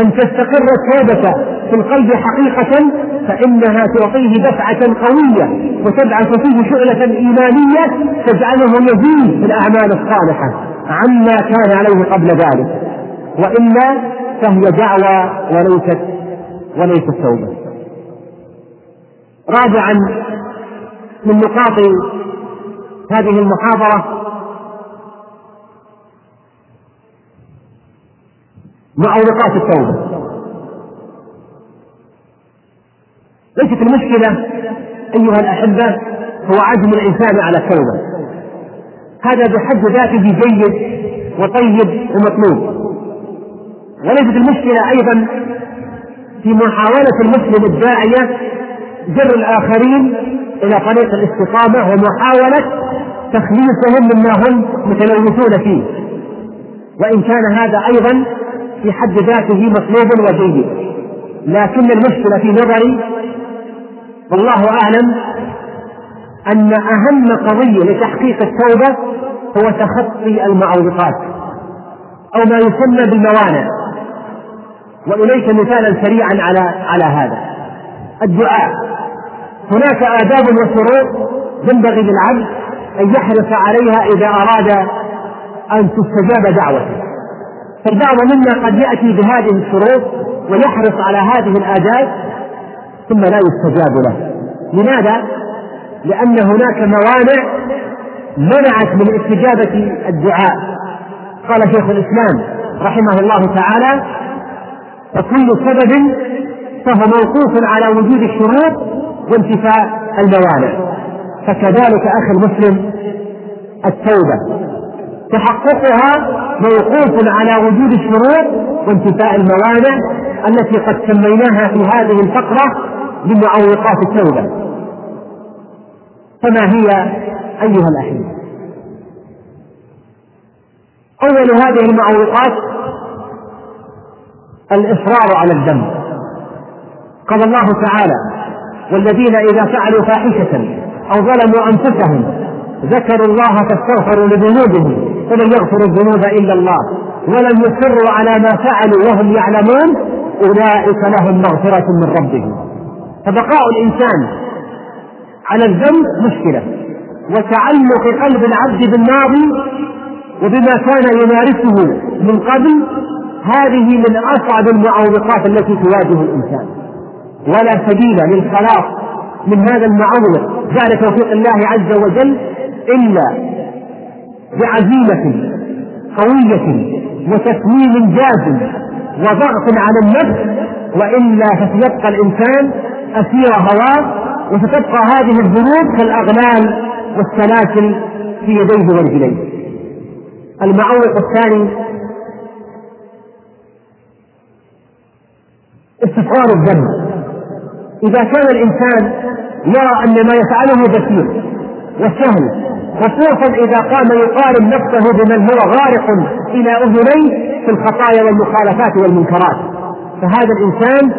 أن تستقر التوبة في القلب حقيقة فإنها تعطيه دفعة قوية وتبعث فيه شعلة إيمانية تجعله يزيد في الأعمال الصالحة. عما كان عليه قبل ذلك. وإلا فهي دعوة وليست وليست توبة. رابعا من نقاط هذه المحاضرة معوقات التوبة. ليست المشكلة أيها الأحبة هو عزم الإنسان على التوبة هذا بحد ذاته جيد وطيب ومطلوب. وليست المشكلة أيضا في محاولة المسلم الداعية جر الآخرين إلى طريق الاستقامة ومحاولة تخليصهم مما هم متلوثون فيه. وإن كان هذا أيضا في حد ذاته مطلوب وجيد. لكن المشكلة في نظري والله أعلم أن أهم قضية لتحقيق التوبة هو تخطي المعوقات أو ما يسمى بالموانع. وإليك مثالا سريعا على على هذا. الدعاء. هناك آداب وشروط ينبغي للعبد أن يحرص عليها إذا أراد أن تستجاب دعوته. فالبعض منا قد يأتي بهذه الشروط ويحرص على هذه الآداب ثم لا يستجاب له. لماذا؟ لأن هناك موانع منعت من استجابة الدعاء. قال شيخ الإسلام رحمه الله تعالى فكل سبب فهو موقوف على وجود الشروط وانتفاء الموانع. فكذلك أخي المسلم التوبة. تحققها موقوف على وجود الشروط وانتفاء الموانع التي قد سميناها في هذه الفقرة بمعوقات التوبة. فما هي أيها الأحبة أول هذه المعوقات الإصرار على الذنب. قال الله تعالى والذين إذا فعلوا فاحشة أو ظلموا أنفسهم ذكروا الله فاستغفروا لذنوبهم ومن يغفر الذنوب إلا الله ولم يصروا على ما فعلوا وهم يعلمون أولئك لهم مغفرة من ربهم. فبقاء الإنسان على الذنب مشكلة وتعلق قلب العبد بالماضي وبما كان يمارسه من قبل هذه من أصعب المعوقات التي تواجه الإنسان. ولا سبيل للخلاص من هذا المعوق بعد توفيق الله عز وجل إلا بعزيمة قوية وتسليم جازم وضغط على النفس وإلا فسيبقى الإنسان أسير هواه وستبقى هذه الذنوب كالأغلال والسلاسل في يديه ورجليه. المعوق الثاني استصغار الذنب إذا كان الإنسان يرى أن ما يفعله بسيط وسهل خصوصا إذا قام يقارن نفسه بمن هو غارق إلى أذنيه في الخطايا والمخالفات والمنكرات فهذا الإنسان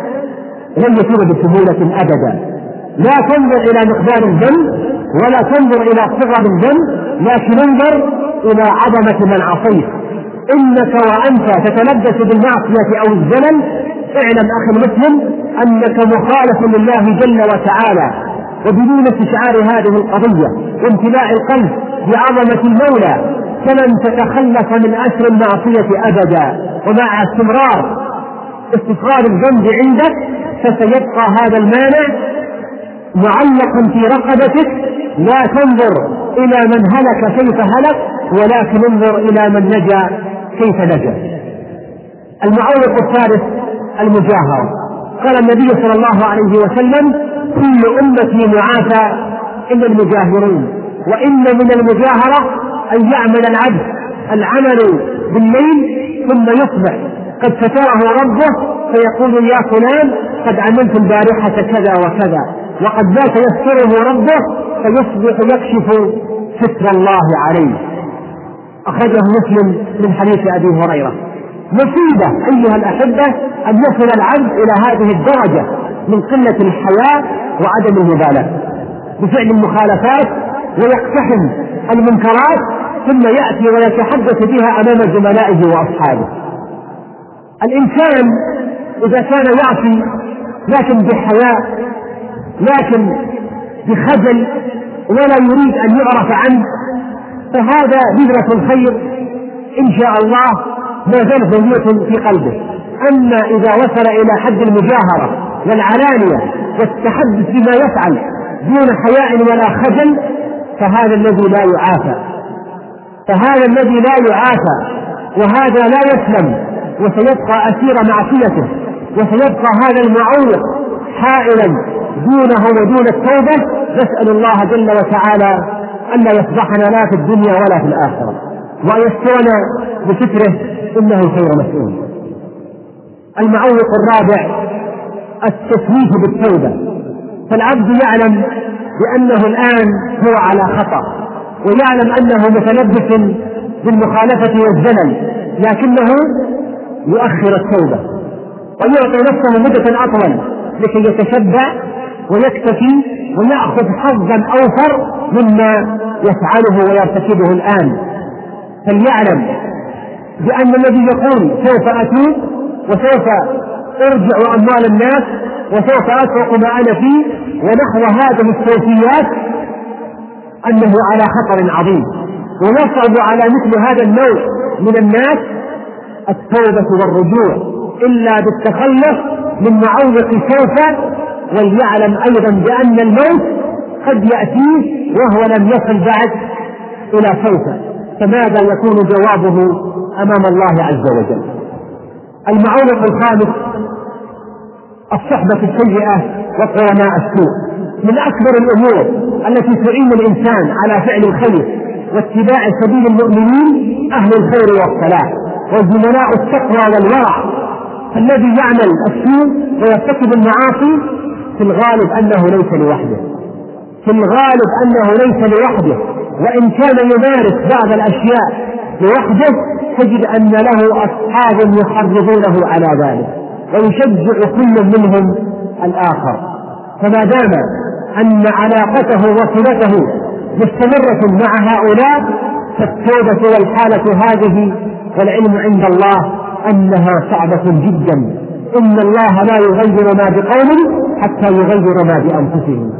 لن يتوب بسهولة أبدا. لا تنظر إلى مقدار الذنب ولا تنظر إلى صغر الذنب لكن انظر إلى عظمة من عصيت. إنك وأنت تتلبس بالمعصية أو الزلل. اعلم أخي المسلم أنك مخالف لله جل وتعالى. وبدون استشعار هذه القضية وامتلاء القلب بعظمة المولى فلن تتخلف من أسر المعصية أبدا. ومع استمرار استصغار الذنب عندك فسيبقى هذا المانع معلقا في رقبتك لا تنظر إلى من هلك كيف هلك ولكن انظر إلى من نجا كيف نجا. المعوق الثالث المجاهرة قال النبي صلى الله عليه وسلم كل أمتي معافى إلا المجاهرون وإن من المجاهرة أن يعمل العبد العمل بالليل ثم يصبح. قد ستره ربه فيقول يا فلان قد عملت البارحة كذا وكذا وقد بات يستره ربه فيصبح يكشف ستر الله عليه. أخرجه مسلم من حديث أبي هريرة. مصيبة أيها الأحبة أن يصل العبد إلى هذه الدرجة من قلة الحياة وعدم المبالاة بفعل المخالفات ويقتحم المنكرات ثم يأتي ويتحدث بها أمام زملائه وأصحابه. الإنسان إذا كان يعصي لكن بحياء لكن بخجل ولا يريد أن يعرف عنه فهذا بذرة الخير إن شاء الله ما زالت موجودة في قلبه. أما إذا وصل إلى حد المجاهرة والعلانية والتحدث بما يفعل دون حياء ولا خجل فهذا الذي لا يعافى. فهذا الذي لا يعافى وهذا لا يسلم. وسيبقى أسير معصيته وسيبقى هذا المعوق حائلا دونه ودون التوبة. نسأل الله جل وتعالى أن لا يفضحنا لا في الدنيا ولا في الآخرة. وأن يسترنا بستره إنه خير مسؤول. المعوق الرابع التسويف بالتوبة. فالعبد يعلم بأنه الآن هو على خطأ ويعلم أنه متلبس بالمخالفة والزلل لكنه يؤخر التوبة ويعطي نفسه مدة أطول لكي يتشبع ويكتفي ويأخذ حظا أوفر مما يفعله ويرتكبه الآن. فليعلم بأن الذي يقول سوف أتوب وسوف أرجع أموال الناس وسوف أترك ما أنا فيه ونحو هذه السوفيات أنه على خطر عظيم. ويصعب على مثل هذا النوع من الناس التوبة والرجوع إلا بالتخلص من معوق سوف وليعلم أيضا بأن الموت قد يأتيه وهو لم يصل بعد إلى سوف. فماذا يكون جوابه أمام الله عز وجل؟ المعوق الخامس الصحبة السيئة وقرناء السوء. من أكبر الأمور التي تعين الإنسان على فعل الخير واتباع سبيل المؤمنين أهل الخير والصلاح. وزملاء التقوى والورع الذي يعمل السوء ويرتكب المعاصي في الغالب أنه ليس لوحده. في الغالب أنه ليس لوحده. وإن كان يمارس بعض الأشياء لوحده تجد أن له أصحاب يحرضونه على ذلك. ويشجع كل منهم الآخر. فما دام أن علاقته وصلته مستمرة مع هؤلاء فالتوبة والحالة هذه والعلم عند الله أنها صعبة جدا. إن الله لا يغير ما بقوم حتى يغير ما بأنفسهم.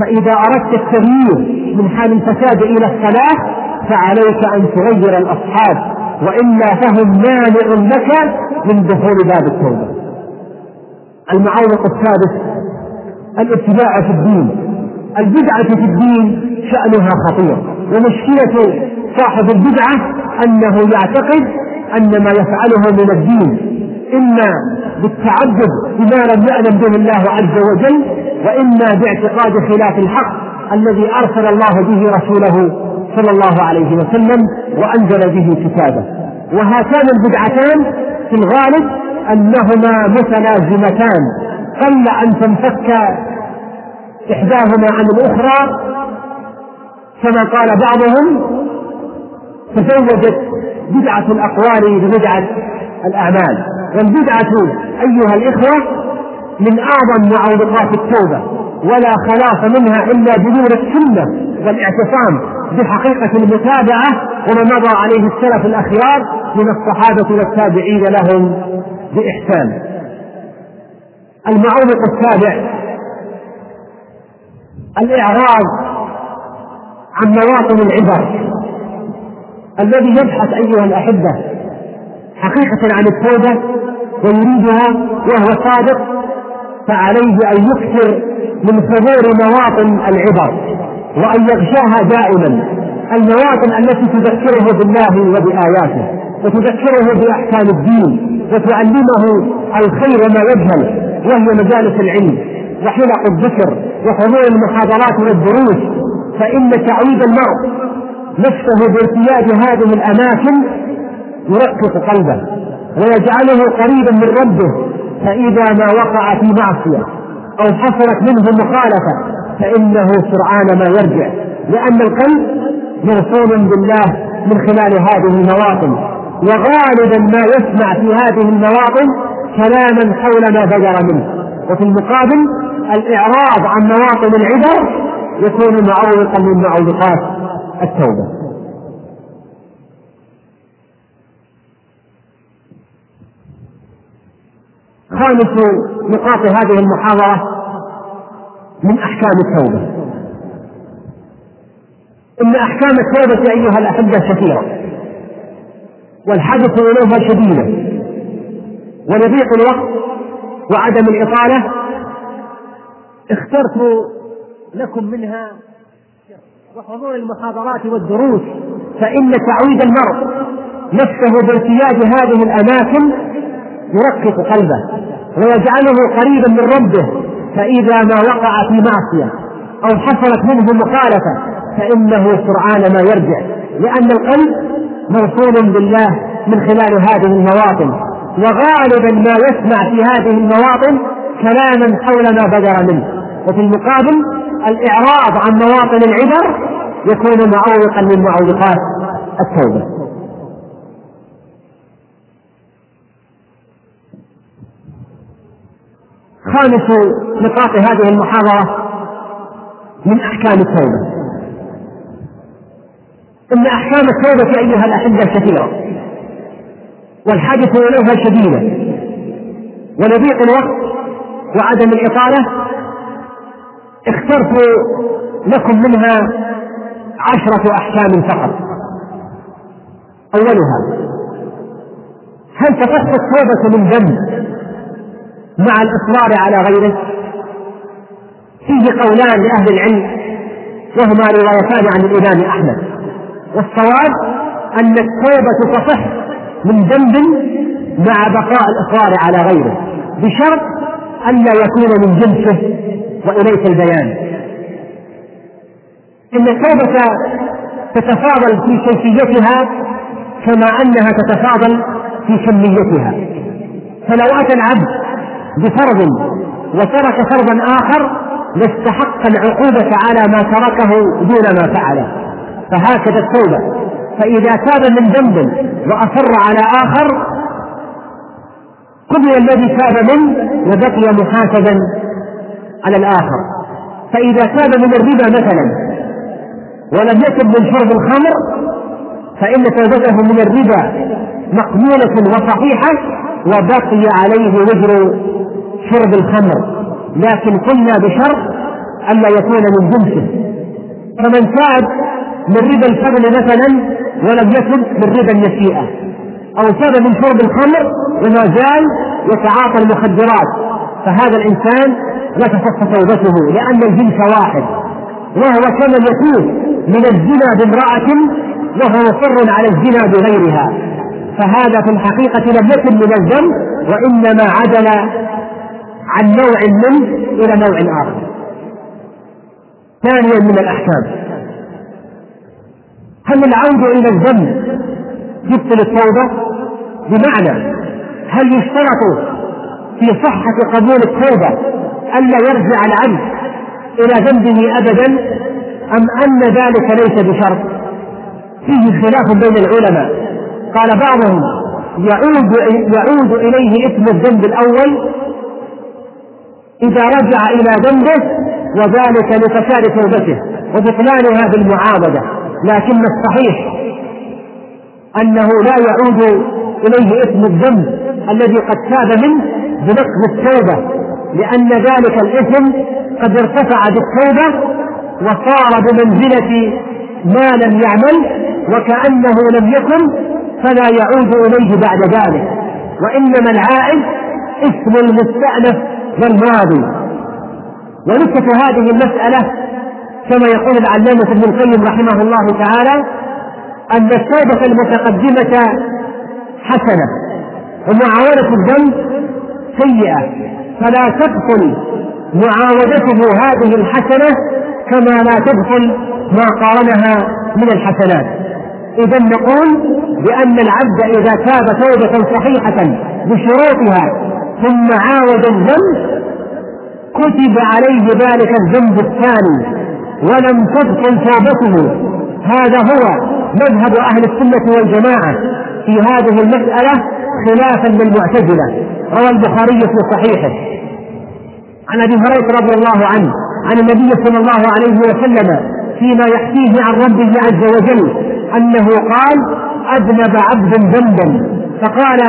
فإذا أردت التغيير من حال الفساد إلى الصلاح فعليك أن تغير الأصحاب وإلا فهم مانع لك من دخول باب التوبة. المعوق السادس الاتباع في الدين. البدعة في الدين شأنها خطير ومشكلة صاحب البدعة أنه يعتقد أن ما يفعله من الدين إما بالتعبد بما لم يعلم به الله عز وجل وإما باعتقاد خلاف الحق الذي أرسل الله به رسوله صلى الله عليه وسلم وأنزل به كتابه. وهاتان البدعتان في الغالب أنهما متلازمتان. قل أن تنفك إحداهما عن الأخرى كما قال بعضهم تزوجت بدعة الأقوال ببدعة الأعمال. والبدعة أيها الإخوة من أعظم معوقات التوبة ولا خلاص منها إلا بنور السنة والاعتصام بحقيقة المتابعة وما مضى عليه السلف الأخيار من الصحابة والتابعين لهم بإحسان. المعوق السابع الإعراض عن مواطن العبر. الذي يبحث أيها الأحبة حقيقة عن التوبة ويريدها وهو صادق فعليه أن يكثر من حضور مواطن العبر وأن يغشاها دائما. المواطن التي تذكره بالله وبآياته وتذكره بأحكام الدين وتعلمه الخير ما يجهل وهي مجالس العلم وحلق الذكر وحضور المحاضرات والدروس. فإن تعويد المرء نفسه بارتياد هذه الأماكن يرقق قلبه ويجعله قريبا من ربه فإذا ما وقع في معصية أو حصلت منه مخالفة فإنه سرعان ما يرجع لأن القلب موصول بالله من خلال هذه المواطن وغالبا ما يسمع في هذه المواطن كلاما حول ما بدر منه وفي المقابل الإعراض عن مواطن العبر يكون معوقا من معوقات. التوبة. خامس نقاط هذه المحاضرة من أحكام التوبة. إن أحكام التوبة أيها الأحبة كثيرة. والحدث إليها شديدة ولضيق الوقت وعدم الإطالة. اخترت لكم منها وحضور المحاضرات والدروس فإن تعويد المرء نفسه بارتياد هذه الأماكن يرقق قلبه ويجعله قريبا من ربه فإذا ما وقع في معصية أو حصلت منه مخالفة فإنه سرعان ما يرجع لأن القلب موصول بالله من خلال هذه المواطن وغالبا ما يسمع في هذه المواطن كلاما حول ما بدر منه وفي المقابل الإعراض عن مواطن العبر يكون معوقا من معوقات التوبة. خامس نقاط هذه المحاضرة من أحكام التوبة. إن أحكام التوبة أيها الأحبة كثيرة والحاجة إليها شديدة ولضيق الوقت وعدم الإطالة اخترت لكم منها عشرة أحكام فقط أولها هل تصح التوبة من ذنب مع الإصرار على غيره؟ فيه قولان لأهل العلم وهما روايتان عن الإمام أحمد والصواب أن التوبة تصح من ذنب مع بقاء الإصرار على غيره بشرط ألا يكون من جنسه وإليك البيان. إن التوبة تتفاضل في كيفيتها كما أنها تتفاضل في كميتها فلو أتى العبد بفرض وترك فرضا آخر لاستحق العقوبة على ما تركه دون ما فعله. فهكذا التوبة. فإذا تاب من ذنب وأصر على آخر قبل الذي تاب منه وبقي محاسبا على الآخر. فإذا تاب من الربا مثلا ولم يتب من شرب الخمر فإن توبته من الربا مقبولة وصحيحة وبقي عليه وزر شرب الخمر. لكن قلنا بشرط ألا يكون من جنسه. فمن تاب من ربا الفضل مثلا ولم يكن من ربا النسيئة أو تاب من شرب الخمر وما زال يتعاطى المخدرات. فهذا الإنسان تصح توبته لأن الجنس واحد وهو كمن يتوب من الزنا بامرأة وهو مصر على الزنا بغيرها. فهذا في الحقيقة لم يكن من الذنب وإنما عدل عن نوع منه إلى نوع آخر. ثانيا من الأحكام. هل العودة إلى الذنب يبطل التوبة؟ بمعنى هل يشترط في صحة قبول التوبة ألا يرجع العبد إلى ذنبه أبدا أم أن ذلك ليس بشرط؟ فيه خلاف بين العلماء. قال بعضهم يعود يعود إليه إثم الذنب الأول إذا رجع إلى ذنبه وذلك لفساد توبته وبطلانها بالمعاودة لكن الصحيح أنه لا يعود إليه إثم الذنب الذي قد تاب منه بنقض التوبة. لأن ذلك الإثم قد ارتفع بالتوبة وصار بمنزلة ما لم يعمل وكأنه لم يكن فلا يعود إليه بعد ذلك. وإنما العائد اسم المستأنف والماضي. ونكتة هذه المسألة كما يقول العلامة ابن القيم رحمه الله تعالى أن التوبة المتقدمة حسنة ومعاودة الذنب سيئة. فلا تبطل معاودته هذه الحسنة كما لا تبطل ما قارنها من الحسنات. إذا نقول بأن العبد إذا تاب توبة صحيحة بشروطها ثم عاود الذنب كتب عليه ذلك الذنب الثاني ولم تبطل توبته. هذا هو مذهب أهل السنة والجماعة في هذه المسألة خلافا للمعتزلة. روى البخاري في صحيحه. عن أبي هريرة رضي الله عنه عن النبي صلى الله عليه وسلم فيما يحكيه عن ربه عز وجل أنه قال أذنب عبد ذنبا. فقال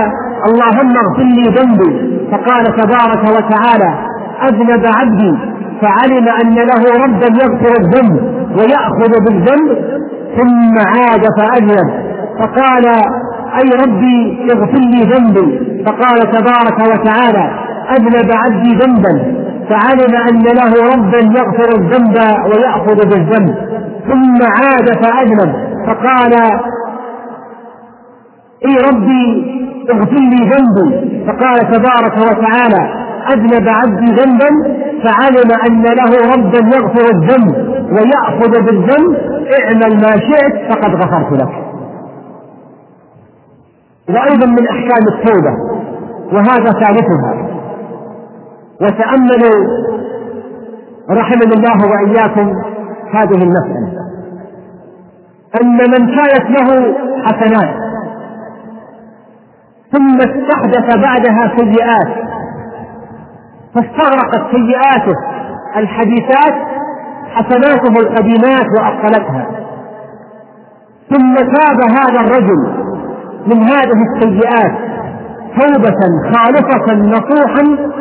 اللهم اغفر لي ذنبي. فقال تبارك وتعالى أذنب عبدي. فعلم أن له ربا يغفر الذنب ويأخذ بالذنب ثم عاد فأذنب. فقال أي ربي اغفر لي ذنبي. فقال تبارك وتعالى أذنب عبدي ذنبا. فعلم أن له ربا يغفر الذنب ويأخذ بالذنب. ثم عاد فأذنب. فقال إي ربي اغفر لي ذنبي. فقال تبارك وتعالى أذنب عبدي ذنبا. فعلم أن له ربا يغفر الذنب ويأخذ بالذنب. اعمل ما شئت فقد غفرت لك. وأيضا من أحكام التوبة وهذا ثالثها. وتأملوا رحمنا الله وإياكم هذه المسألة. أن من كانت له حسنات ثم استحدث بعدها سيئات فاستغرقت سيئاته الحديثات حسناته القديمات وأبطلتها. ثم تاب هذا الرجل من هذه السيئات توبة خالصة نصوحا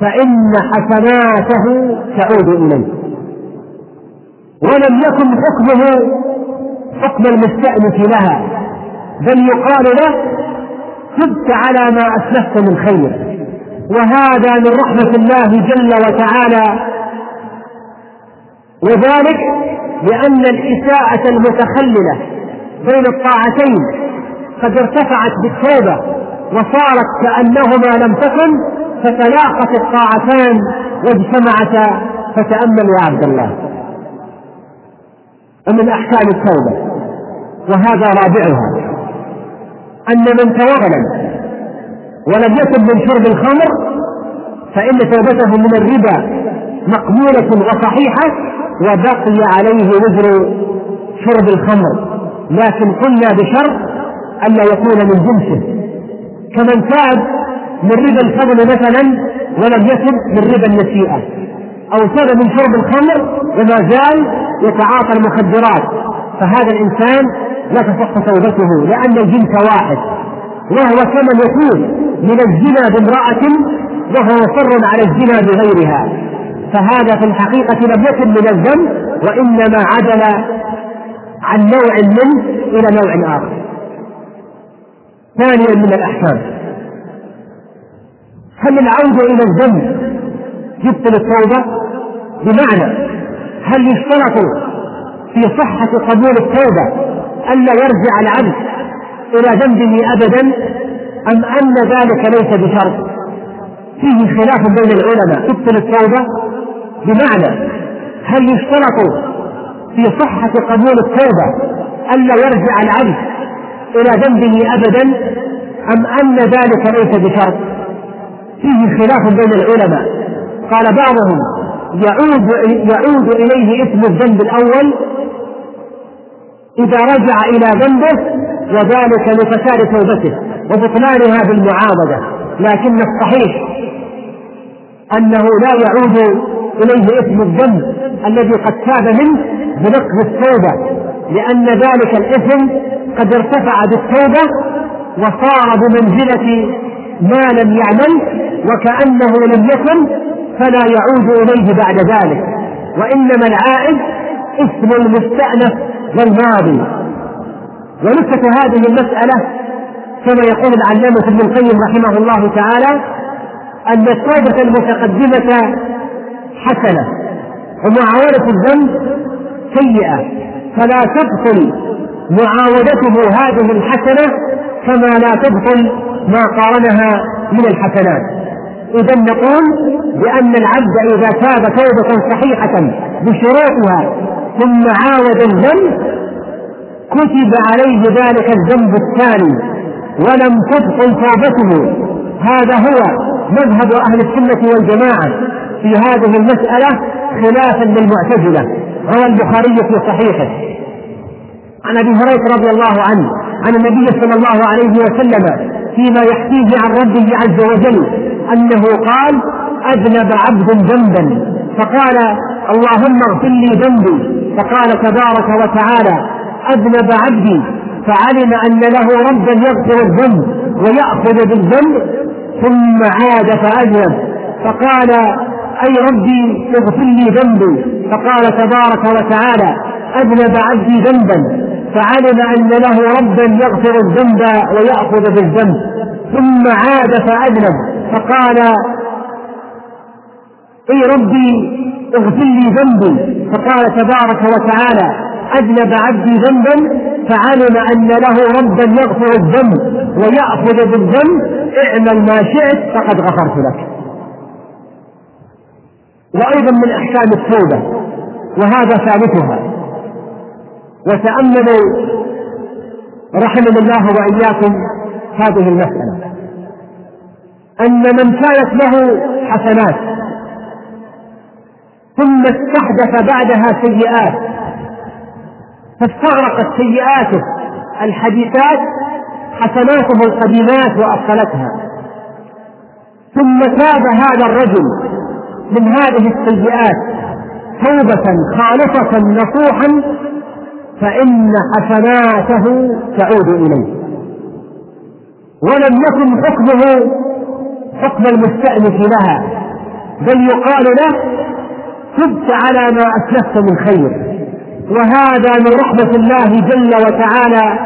فإن حسناته تعود إليه. ولم يكن حكمه حكم المستأنف لها بل يقال له تبت على ما أسلفت من خير. وهذا من رحمة الله جل وتعالى. وذلك لأن الإساءة المتخللة بين الطاعتين قد ارتفعت بالتوبة وصارت كأنهما لم تكن فتلاقت الطاعتان واجتمعتا فتأمل يا عبد الله. ومن أحكام التوبة وهذا رابعها أن من توغل ولم يتب من شرب الخمر فإن توبته من الربا مقبولة وصحيحة وبقي عليه وزر شرب الخمر. لكن قلنا بشرط ألا يكون من جنسه. كمن تاب من ربا الفضل مثلا ولم يتب من ربا النسيئة. أو تاب من شرب الخمر وما زال يتعاطى المخدرات. فهذا الإنسان لا تصح توبته لأن الجنس واحد. وهو كمن يكون من الزنا بامرأة وهو مصر على الزنا بغيرها. فهذا في الحقيقة لم يكن من الذنب وإنما عدل عن نوع منه إلى نوع آخر. ثانيا من الأحكام هل العودة إلى الذنب يبطل التوبة؟ بمعنى هل يشترط في صحة قبول التوبة ألا يرجع العبد إلى ذنبه أبدا؟ أم أن ذلك ليس بشرط؟ فيه خلاف بين العلماء. تبطل التوبة بمعنى هل يشترط في صحة قبول التوبة ألا يرجع العبد إلى ذنبه أبدا أم أن ذلك ليس بشرط؟ فيه خلاف بين العلماء. قال بعضهم يعود يعود إليه اسم الذنب الأول إذا رجع إلى ذنبه وذلك لفساد توبته. وبطلانها بالمعاودة لكن الصحيح أنه لا يعود إليه اسم الذنب الذي قد تاب منه بنقض التوبة لأن ذلك الإثم قد ارتفع بالتوبة وصار بمنزلة ما لم يعمل وكأنه لم يكن فلا يعود إليه بعد ذلك. وإنما العائد اسم المستأنف والماضي. ونكتة هذه المسألة كما يقول العلامة ابن القيم رحمه الله تعالى أن التوبة المتقدمة حسنة ومعاودة الذنب سيئة. فلا تبطل معاودته هذه الحسنة كما لا تبطل ما قارنها من الحسنات. إذا نقول بأن العبد إذا تاب توبة صحيحة بشروطها ثم عاود الذنب كتب عليه ذلك الذنب الثاني ولم تبطل توبته. هذا هو مذهب أهل السنة والجماعة في هذه المسألة خلافا للمعتزلة. روى البخاري في صحيحه. عن أبي هريرة رضي الله عنه عن النبي صلى الله عليه وسلم فيما يحكيه عن ربه عز وجل أنه قال أذنب عبد ذنبا. فقال اللهم اغفر لي ذنبي. فقال تبارك وتعالى أذنب عبدي. فعلم أن له ربا يغفر الذنب ويأخذ بالذنب ثم عاد فأذنب. فقال أي ربي اغفر لي ذنبي. فقال تبارك وتعالى اذنب عبدي ذنبا فعلم أن له ربا يغفر الذنب ويأخذ بالذنب ثم عاد فأذنب فقال إي ربي اغفر لي ذنبي. فقال تبارك وتعالى أذنب عبدي ذنبا فعلم أن له ربا يغفر الذنب ويأخذ بالذنب. اعمل ما شئت فقد غفرت لك. وأيضا من أحكام التوبة وهذا ثالثها وتأملوا رحمنا الله وإياكم هذه المسألة. أن من كانت له حسنات ثم استحدث بعدها سيئات فاستغرقت سيئاته الحديثات حسناته القديمات وأبطلتها. ثم تاب هذا الرجل من هذه السيئات توبة خالصة نصوحا فإن حسناته تعود إليه. ولم يكن حكمه حكم المستأنف لها بل يقال له تبت على ما أسلفت من خير. وهذا من رحمة الله جل وتعالى.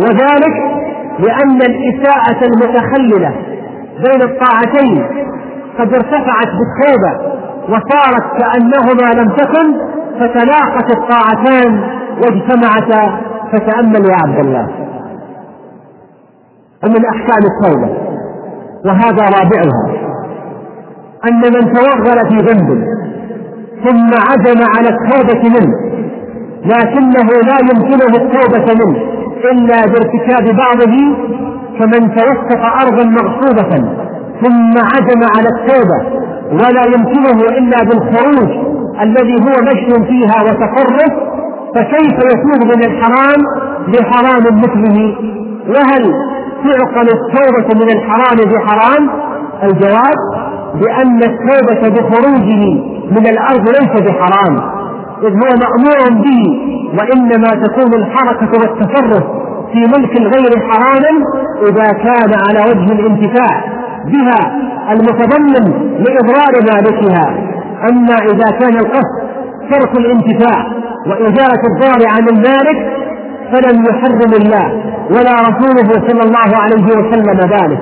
وذلك لأن الإساءة المتخللة بين الطاعتين قد ارتفعت بالتوبة. وصارت كأنهما لم تكن فتلاقت الطاعتان واجتمعتا فتأمل يا عبد الله. ومن أحكام التوبة وهذا رابعها أن من توغل في ذنب ثم عزم على التوبة منه لكنه لا يمكنه التوبة منه إلا بارتكاب بعضه كمن توسط أرضا مغصوبة ثم عزم على التوبة ولا يمكنه إلا بالخروج الذي هو مشي فيها وتقرب فكيف يتوب من الحرام لحرام مثله؟ وهل تعقل التوبة من الحرام بحرام؟ الجواب بأن التوبة بخروجه من الأرض ليس بحرام إذ هو مأمور به وإنما تكون الحركة والتصرف في ملك الغير حراما إذا كان على وجه الانتفاع بها. المتضمن لإضرار مالكها. أما إذا كان القصد ترك الانتفاع وإزالة الضار عن المالك فلم يحرم الله ولا رسوله صلى الله عليه وسلم ذلك.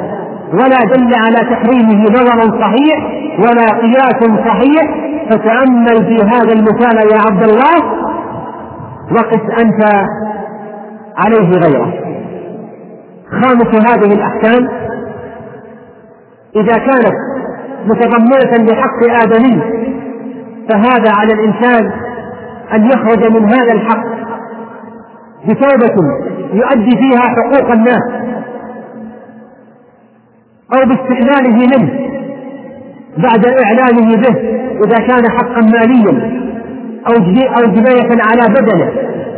ولا دل على تحريمه نظر صحيح ولا قياس صحيح. فتأمل في هذا المثال يا عبد الله وقس أنت عليه غيره. خامس هذه الأحكام إذا كانت متضمنة لحق آدمي فهذا على الإنسان أن يخرج من هذا الحق بتوبة يؤدي فيها حقوق الناس أو باستعماله منه بعد إعلانه به إذا كان حقا ماليا أو أو جناية على بدنه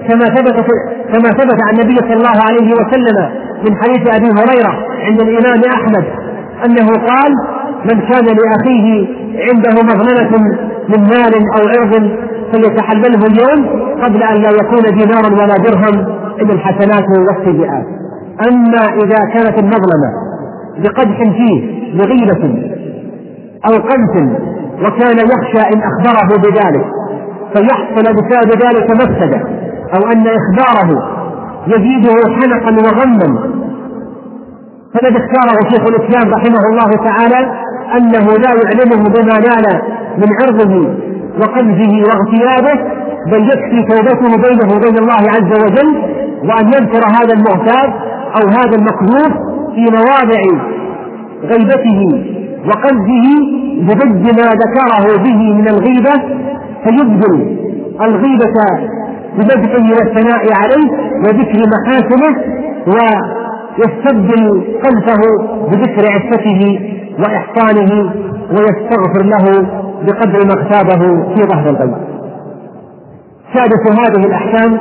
كما ثبت كما ثبت عن النبي صلى الله عليه وسلم من حديث أبي هريرة عند الإمام أحمد أنه قال من كان لأخيه عنده مظلمة من مال أو عرض فليتحلله اليوم قبل أن لا يكون دينارا ولا درهم إلا الحسنات والسيئات. أما إذا كانت المظلمة بقدح فيه بغيبة أو قذف وكان يخشى إن أخبره بذلك فيحصل بسبب ذلك مفسدة أو أن إخباره يزيده حنقا وغما فقد اختاره شيخ الإسلام رحمه الله تعالى أنه لا يعلمه بما نال من عرضه وقذفه واغتيابه بل يكفي توبته بينه وبين الله عز وجل وأن يذكر هذا المغتاب أو هذا المقذوف في مواضع غيبته وقذفه بضد ما ذكره به من الغيبة فيبذل الغيبة بمدحه والثناء عليه وذكر محاسنه ويستبدل قذفه بذكر عفته وإحسانه ويستغفر له بقدر ما اغتابه في ظهر الغيب. سادس هذه الأحكام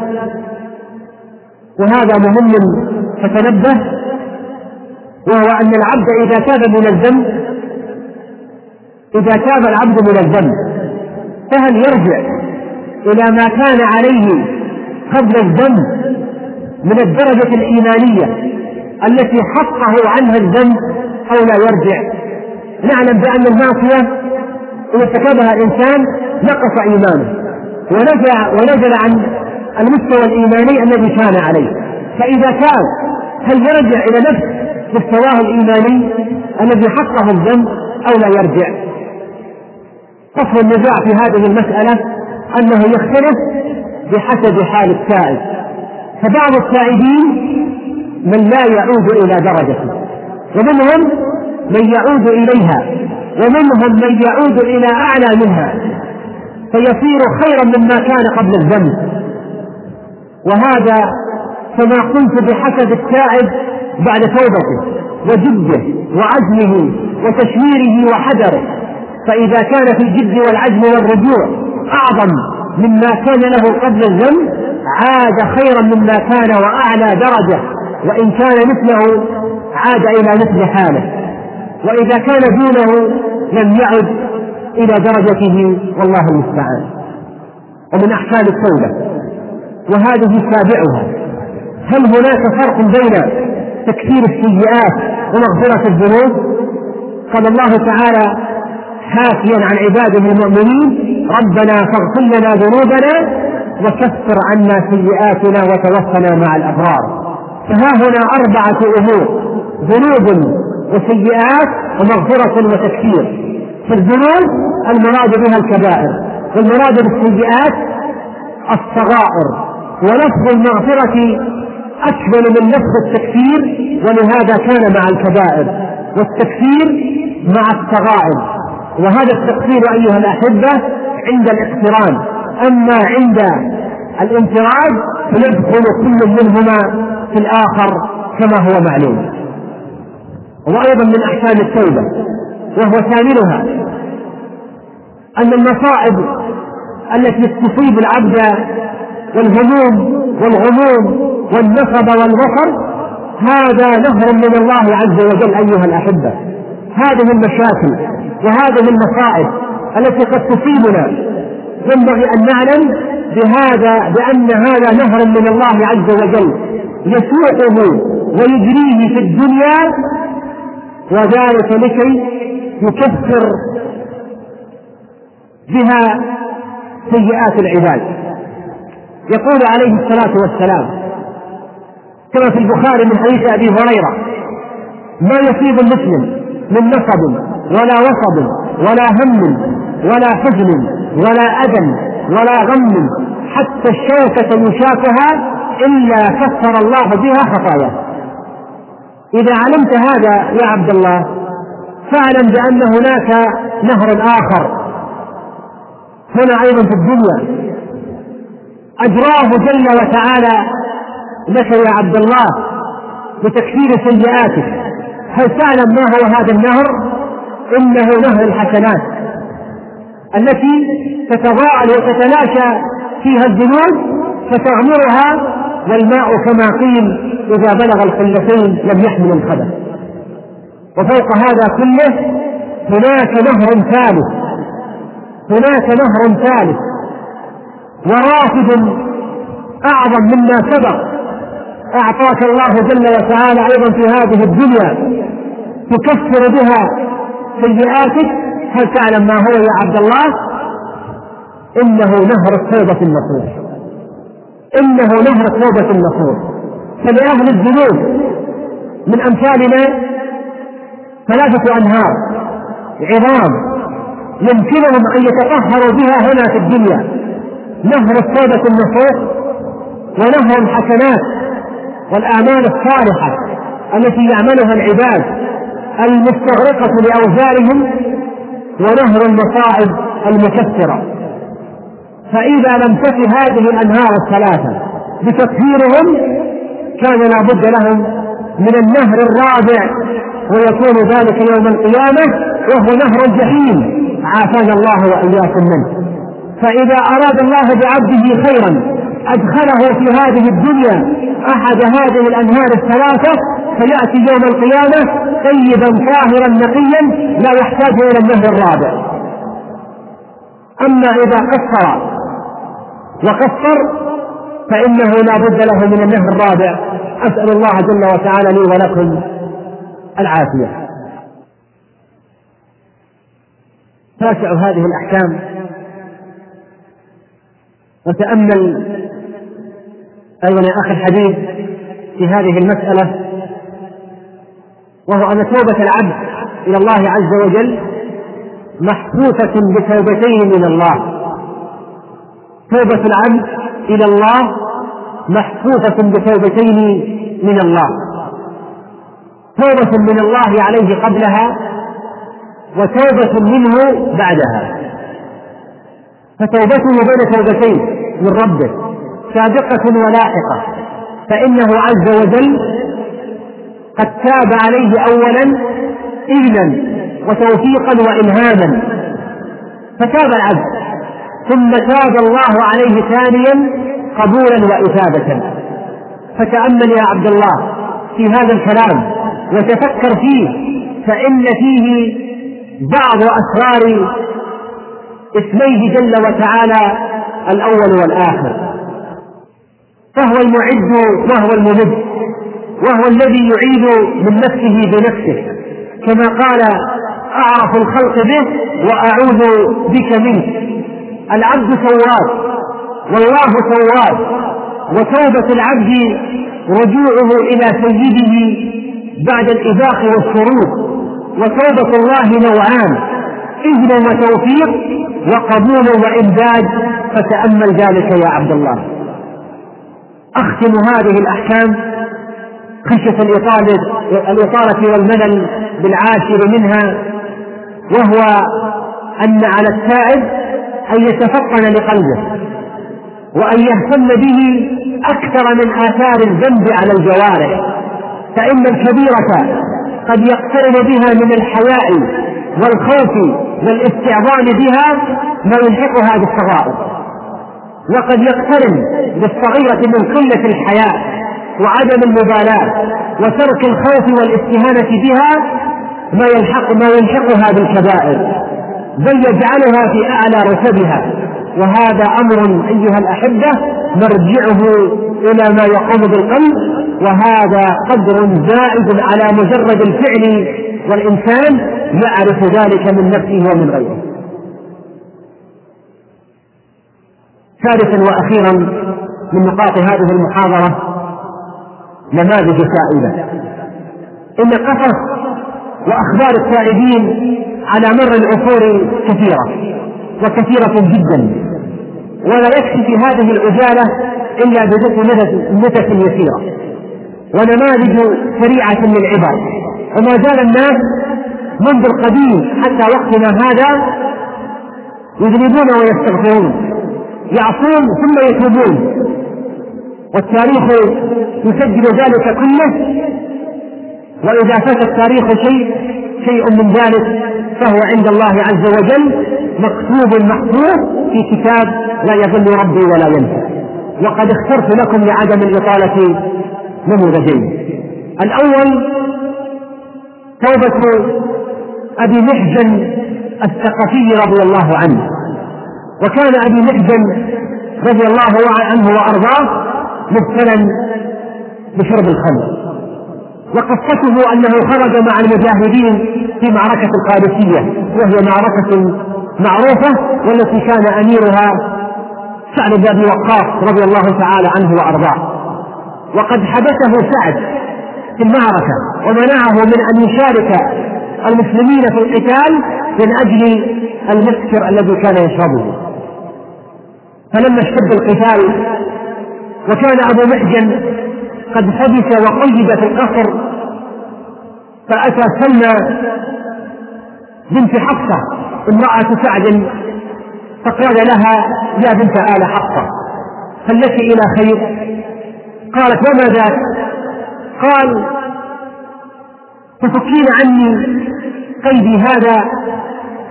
وهذا مهم فتنبه وهو أن العبد إذا تاب من الذنب إذا تاب العبد من الذنب فهل يرجع إلى ما كان عليه قبل الذنب من الدرجة الإيمانية التي حقه عنها الذنب أو لا يرجع. نعلم بأن المعصية إن ارتكبها الإنسان نقص إيمانه ونزل ونزل عن المستوى الإيماني الذي كان عليه. فإذا كان هل يرجع إلى نفس مستواه الإيماني الذي حقه الذنب أو لا يرجع؟ فصل النزاع في هذه المسألة أنه يختلف بحسب حال التائب فبعض التائبين من لا يعود إلى درجته ومنهم من يعود إليها. ومنهم من يعود إلى أعلى منها. فيصير خيرا مما كان قبل الذنب وهذا كما قلت بحسب التائب بعد توبته وجده وعزمه وتشميره وحذره. فإذا كان في الجد والعزم والرجوع أعظم مما كان له قبل الذنب عاد خيرا مما كان وأعلى درجة. وإن كان مثله عاد إلى مثل حاله. وإذا كان دونه لم يعد إلى درجته والله المستعان. ومن أحكام التوبة. وهذه سابعها. هل هناك فرق بين تكثير السيئات ومغفرة الذنوب؟ قال الله تعالى حاكيا عن عباده المؤمنين ربنا فاغفر لنا ذنوبنا وكفر عنا سيئاتنا وتوفنا مع الأبرار. فها هنا أربعة أمور ذنوب وسيئات ومغفرة وتكفير. فالذنوب المراد بها الكبائر والمراد بالسيئات الصغائر. ولفظ المغفرة أكمل من لفظ التكفير ولهذا كان مع الكبائر. والتكفير مع الصغائر. وهذا التقصير أيها الأحبة عند الاقتران. أما عند الانفراد فيدخل كل منهما في الآخر كما هو معلوم. وأيضا من أحكام التوبة وهو ثامنها أن المصائب التي تصيب العبد والهموم والغموم والنصب والبصر هذا نهر من الله عز وجل أيها الأحبة. هذه المشاكل وهذه المصائب التي قد تصيبنا ينبغي أن نعلم بهذا بأن هذا نهر من الله عز وجل. يسوقه ويجريه في الدنيا وذلك لكي يكفر بها سيئات العباد. يقول عليه الصلاة والسلام كما في البخاري من حديث أبي هريرة ما يصيب المسلم من نصب ولا وصب ولا هم ولا حزن ولا أذى ولا غم حتى الشوكة يشاكها إلا كفر الله بها خطاياه إذا علمت هذا يا عبد الله فاعلم بأن هناك نهر آخر. هنا أيضا في الدنيا. أجراه جل وتعالى لك يا عبد الله بتكفير سيئاتك. هل تعلم ما هو هذا النهر؟ إنه نهر الحسنات التي تتضاءل وتتلاشى فيها الذنوب فتغمرها والماء كما قيل إذا بلغ القلتين لم يحمل الخبث. وفوق هذا كله هناك نهر ثالث. هناك نهر ثالث. ورافد أعظم مما سبق. أعطاك الله جل وتعالى أيضا في هذه الدنيا تكفر بها سيئاتك. هل تعلم ما هو يا عبد الله؟ إنه نهر التوبة النصوص إنه نهر التوبة النصوص. فلأهل الذنوب من أمثالنا ثلاثة أنهار. عظام يمكنهم أن يتطهروا بها هنا في الدنيا. نهر التوبة النصوص ونهر الحسنات والأعمال الصالحة التي يعملها العباد المستغرقة لأوزارهم ونهر المصائب المكثرة فإذا لم تفي هذه الأنهار الثلاثة بتطهيرهم كان لا بد لهم من النهر الرابع ويكون ذلك يوم القيامة وهو نهر الجحيم. عافانا الله وإياكم منه. فإذا أراد الله بعبده خيرا أدخله في هذه الدنيا أحد هذه الأنهار الثلاثة فيأتي يوم القيامة طيبا طاهرا نقيا لا يحتاج إلى النهر الرابع. أما إذا قصر وقصر فإنه لا بد له من النهر الرابع. أسأل الله جل وتعالى لي ولكم العافية. تاسع هذه الأحكام. وتأمل أيضا يا أخي الحبيب في هذه المسألة وهو أن توبة العبد إلى الله عز وجل محفوفة بتوبتين من الله. توبة العبد إلى الله محفوفة بتوبتين من الله. توبة من الله عليه قبلها وتوبة منه بعدها. فتوبته بين توبتين من ربه سابقة ولاحقة. فإنه عز وجل قد تاب عليه أولا إذنا وتوفيقا وإلهاما. فتاب العبد. ثم تاب الله عليه ثانيا قبولا وإثابة. فتأمل يا عبد الله في هذا الكلام وتفكر فيه فإن فيه بعض أسرار اسميه جل وتعالى الأول والآخر. فهو المعد وهو الممد وهو الذي يعيد من نفسه بنفسه. كما قال أعرف الخلق به وأعوذ بك منه. العبد تواب والله تواب وتوبة العبد رجوعه إلى سيده بعد الإباق والشرود وتوبة الله نوعان إذن وتوفيق وقبول وإمداد. فتأمل ذلك يا عبد الله. أختم هذه الأحكام خشية الإطالة الإطالة والملل بالعاشر منها وهو أن على التائب أن يتفطن لقلبه وأن يهتم به أكثر من آثار الذنب على الجوارح فإن الكبيرة قد يقترن بها من الحياء والخوف والاستعظام بها ما يلحقها بالصغائر. وقد يقترن بالصغيرة من قلة الحياء وعدم المبالاة وترك الخوف والاستهانة بها ما يلحق ما يلحقها بالكبائر. بل يجعلها في أعلى رتبها وهذا أمر أيها الأحبة مرجعه إلى ما يقوم بالقلب وهذا قدر زائد على مجرد الفعل والإنسان يعرف ذلك من نفسه ومن غيره. ثالثا وأخيرا من نقاط هذه المحاضرة نماذج سائلة إن قصص وأخبار التائبين على مر العصور كثيرة وكثيرة جدا. ولا يكفي في هذه العجالة إلا بذكر نتف يسيرة. ونماذج سريعة للعبر وما زال الناس منذ القديم حتى وقتنا هذا يذنبون ويستغفرون. يعصون ثم يتوبون. والتاريخ يسجل ذلك كله. وإذا فات التاريخ شيء شيء من ذلك فهو عند الله عز وجل مكتوب محفوظ في كتاب لا يضل ربي ولا ينسى. وقد اخترت لكم لعدم الإطالة نموذجين. الأول توبة أبي محجن الثقفي رضي الله عنه. وكان أبي محجن رضي الله عنه وأرضاه مبتلا بشرب الخمر. وقصته أنه خرج مع المجاهدين في معركة القادسية وهي معركة معروفة والتي كان أميرها سعد بن أبي وقاص رضي الله تعالى عنه وأرضاه. وقد حبسه سعد في المعركة ومنعه من أن يشارك المسلمين في القتال من أجل المسكر الذي كان يشربه. فلما اشتد القتال وكان أبو محجن قد حبس وقيد في القصر فأتى سلمى بنت حفصة امرأة سعد فقال لها يا بنت آل حفصة هل لك إلى خير؟ قالت وما ذاك؟ قال تفكين عني قيدي هذا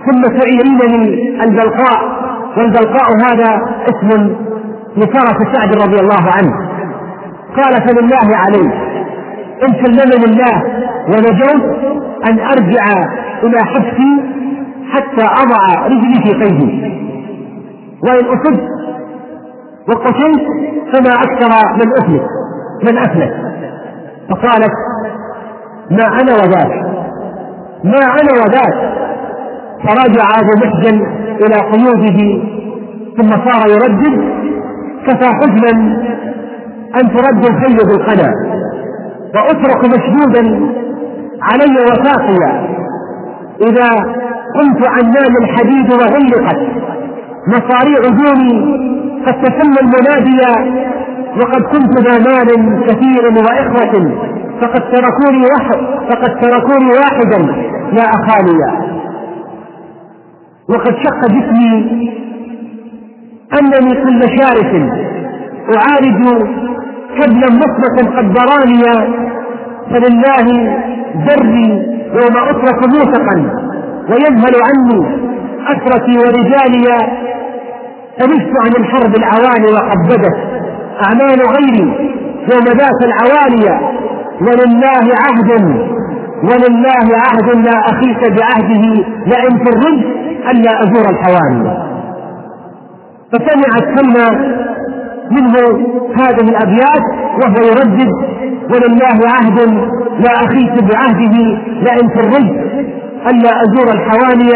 ثم تعيرينني البلقاء والبلقاء هذا اسم لفرس سعد رضي الله عنه قال فلله علي إن سلمني الله ونجوت أن أرجع إلى حبسي حتى أضع رجلي في قيدي. وإن أصبت وقتلت فما أكثر من أفلت من أفلت فقالت ما أنا وذاك ما أنا وذاك. فرجع أبو محجن إلى قيوده ثم صار يردد كفى حزنا أن ترد الخيل بالقنا وأترك مشدودا علي وثاقيا إذا قمت عن نام الحديد وغلقت مصاريع دوني قد تسمى المنادي وقد كنت ذا مال كثير وإخوة فقد تركوني واحد فقد تركوني واحدا لا أخاليا وقد شق جسمي أنني كل شارف أعالج كبلا مصمتا قد براني فلله دري يوم أترك موثقا ويذهل عني أسرتي ورجالي فنشت عن الحرب العوالي وقد بدت. أعمال غيري يوم ذات العوالي ولله عهد ولله عهد لا أخيك بعهده لئن الرجل ألا أزور الحوالي فسمعت كلمة منه هذه الأبيات وهو يردد ولله عهد لا أخيك بعهده لئن الرجل ألا أزور الحوالي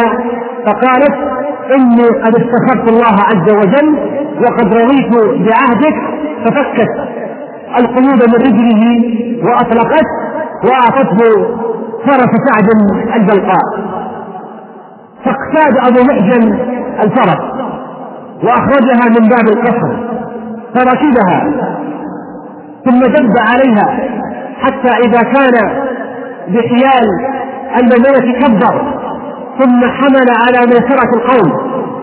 فقالت إني قد استخرت الله عز وجل وقد رضيت بعهدك. ففكت القيود من رجله وأطلقت وأعطته فرس سعد البلقاء. فاقتاد أبو محجن الفرس وأخرجها من باب القصر. فركبها ثم دب عليها حتى إذا كان بحيال الميمنة كبر ثم حمل على ميسرة القوم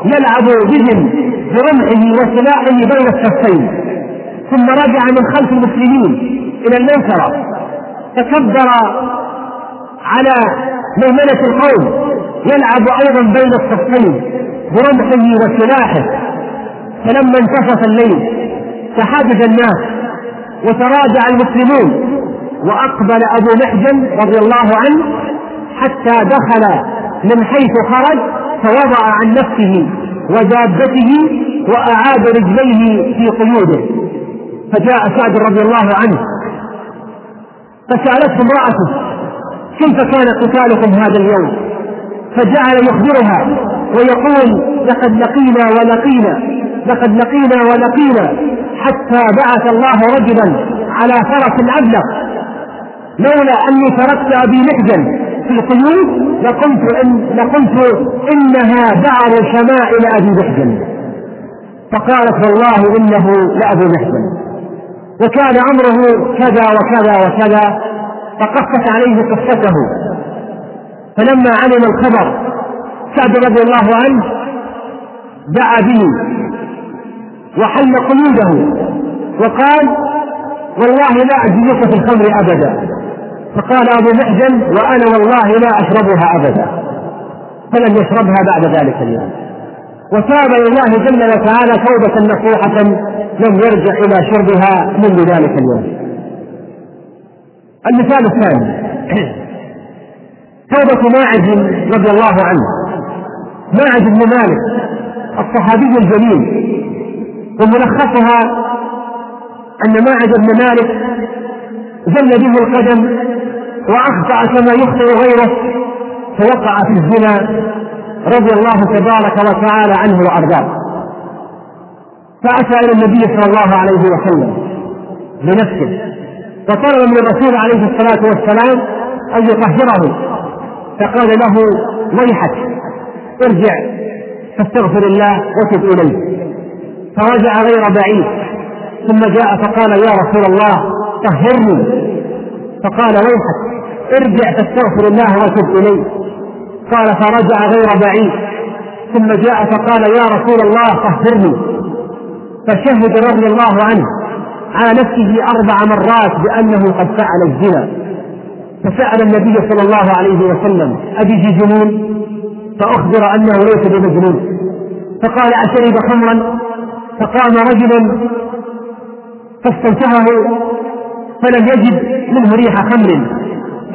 يلعب بهم برمحه وسلاحه بين الكفين ثم رجع من خلف المسلمين إلى الميسرة فكبر على ميمنة القوم يلعب أيضا بين الصفين برمحه وسلاحه. فلما انتصف الليل تحدث الناس وتراجع المسلمون وأقبل أبو محجن رضي الله عنه حتى دخل من حيث خرج فوضع عن نفسه ودابته وأعاد رجليه في قيوده. فجاء سعد رضي الله عنه فسألته امرأته كيف كان قتالكم هذا اليوم؟ فجعل يخبرها ويقول لقد لقينا ولقينا لقد لقينا ولقينا. حتى بعث الله رجلا على فرس أبلغ. لولا أني تركت أبي محجن في القيود لقلت إن لقلت إنها بعض شمائل أبي محجن. فقالت والله إنه لأبو محجن. وكان أمره كذا وكذا وكذا فقصت عليه قصته. فلما علم الخبر سعد رضي الله عنه دعا به. وحل قيوده وقال والله لا أجزيك في الخمر أبدا. فقال أبو محجن وأنا والله لا أشربها أبدا. فلم يشربها بعد ذلك اليوم. وتاب لله جل وتعالى توبة نصوحة لم يرجع إلى شربها منذ ذلك اليوم. المثال الثاني. توبة ماعز رضي الله عنه. ماعز بن مالك الصحابي الجليل. وملخصها أن ماعز بن مالك زل به القدم وأخطأ كما يخطئ غيره فوقع في الزنا رضي الله تبارك وتعالى عنه وأرضاه. فأتى إلى النبي صلى الله عليه وسلم بنفسه وطلب من الرسول عليه الصلاة والسلام أن يطهره. فقال له ويحك ارجع فاستغفر الله وتب إليه. فرجع غير بعيد. ثم جاء فقال يا رسول الله طهرني. فقال ويحك ارجع فاستغفر الله وتب إليه. قال فرجع غير بعيد. ثم جاء فقال يا رسول الله طهرني. فشهد رضي الله عنه على نفسه أربع مرات بأنه قد فعل الزنا. فسأل النبي صلى الله عليه وسلم ابي جنون؟ فأخبر أنه ليس بمجنون. فقال اشرب خمرا؟ فقام رجل فاستنتهه فلم يجد منه ريح خمر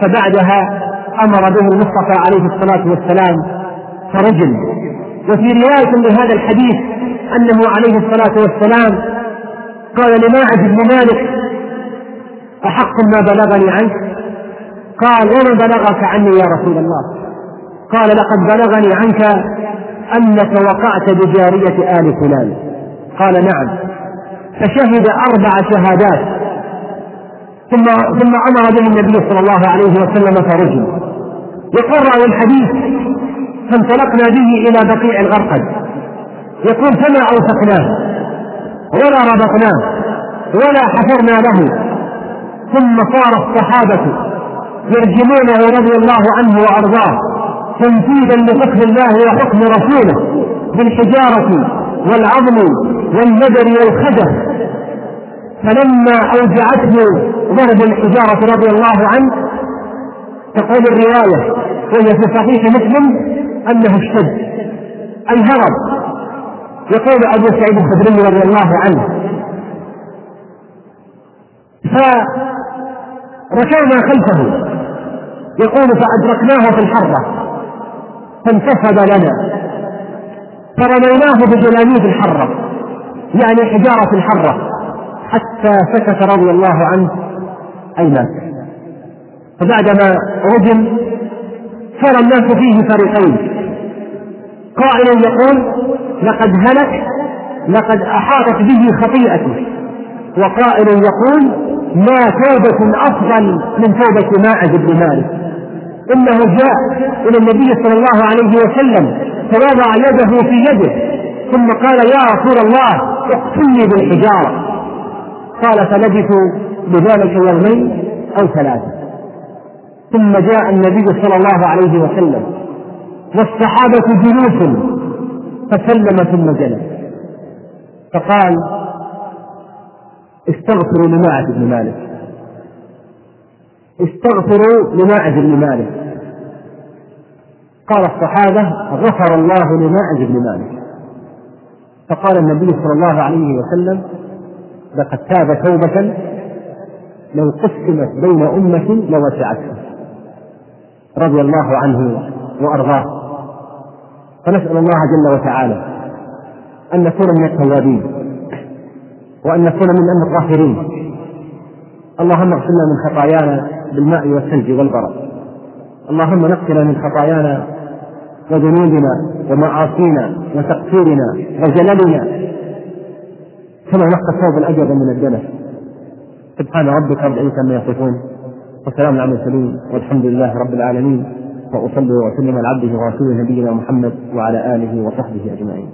فبعدها أمر به المصطفى عليه الصلاة والسلام فرجل. وفي رواية لهذا الحديث أنه عليه الصلاة والسلام قال لماعز بن مالك أحق ما بلغني عنك؟ قال وما بلغك عني يا رسول الله؟ قال لقد بلغني عنك أنك وقعت بجارية آل فلان. قال نعم. فشهد أربع شهادات. ثم ثم أمر به النبي صلى الله عليه وسلم فرجم يقول راوي الحديث فانطلقنا به إلى بقيع الغرقد. يقول فما أوثقناه؟ ولا ربطناه ولا حفرنا له. ثم صار الصحابة يرجمونه رضي الله عنه وأرضاه تنفيذا لحكم الله وحكم رسوله بالحجارة والعظم والنذر والخدر فلما أوجعته ضرب الحجارة رضي الله عنه تقول الرواية وهي في صحيح مسلم أنه اشتد أي هرب يقول أبو سعيد الخدري رضي الله عنه. فركعنا خلفه. يقول فأدركناه في الحرة فانتفض لنا. فرميناه بجلاليب الحرة. يعني حجارة الحرة. حتى سكت رضي الله عنه أي مات. فبعدما رجم صار الناس فيه فريقين. قائل يقول لقد هلك لقد أحاطت به خطيئته وقائل يقول ما توبة أفضل من توبة ماعز بن مالك. إنه جاء إلى النبي صلى الله عليه وسلم فوضع يده في يده ثم قال يا رسول الله اقتلني بالحجارة. قال فلبثوا بذلك يومين أو ثلاثة. ثم جاء النبي صلى الله عليه وسلم والصحابة جلوس فسلم ثم جلس. فقال استغفروا لماعز بن مالك. استغفروا لماعز بن مالك. قال الصحابة غفر الله لماعز بن مالك. فقال النبي صلى الله عليه وسلم لقد تاب توبة لو قسمت بين أمة لوسعتها رضي الله عنه وأرضاه. فنسأل الله جل وتعالى أن نكون من التوابين وأن نكون من الطاهرين اللهم اغفر لنا من خطايانا بالماء والثلج والبرد. اللهم نقنا من خطايانا وذنوبنا ومعاصينا وتقصيرنا وجللنا. كما نقى الثوب الابيض من الدنس سبحان ربك رب العزة عما يصفون. وسلام على المرسلين. والحمد لله رب العالمين. وأصلي وأسلم على عبده ورسوله نبينا محمد وعلى آله وصحبه أجمعين.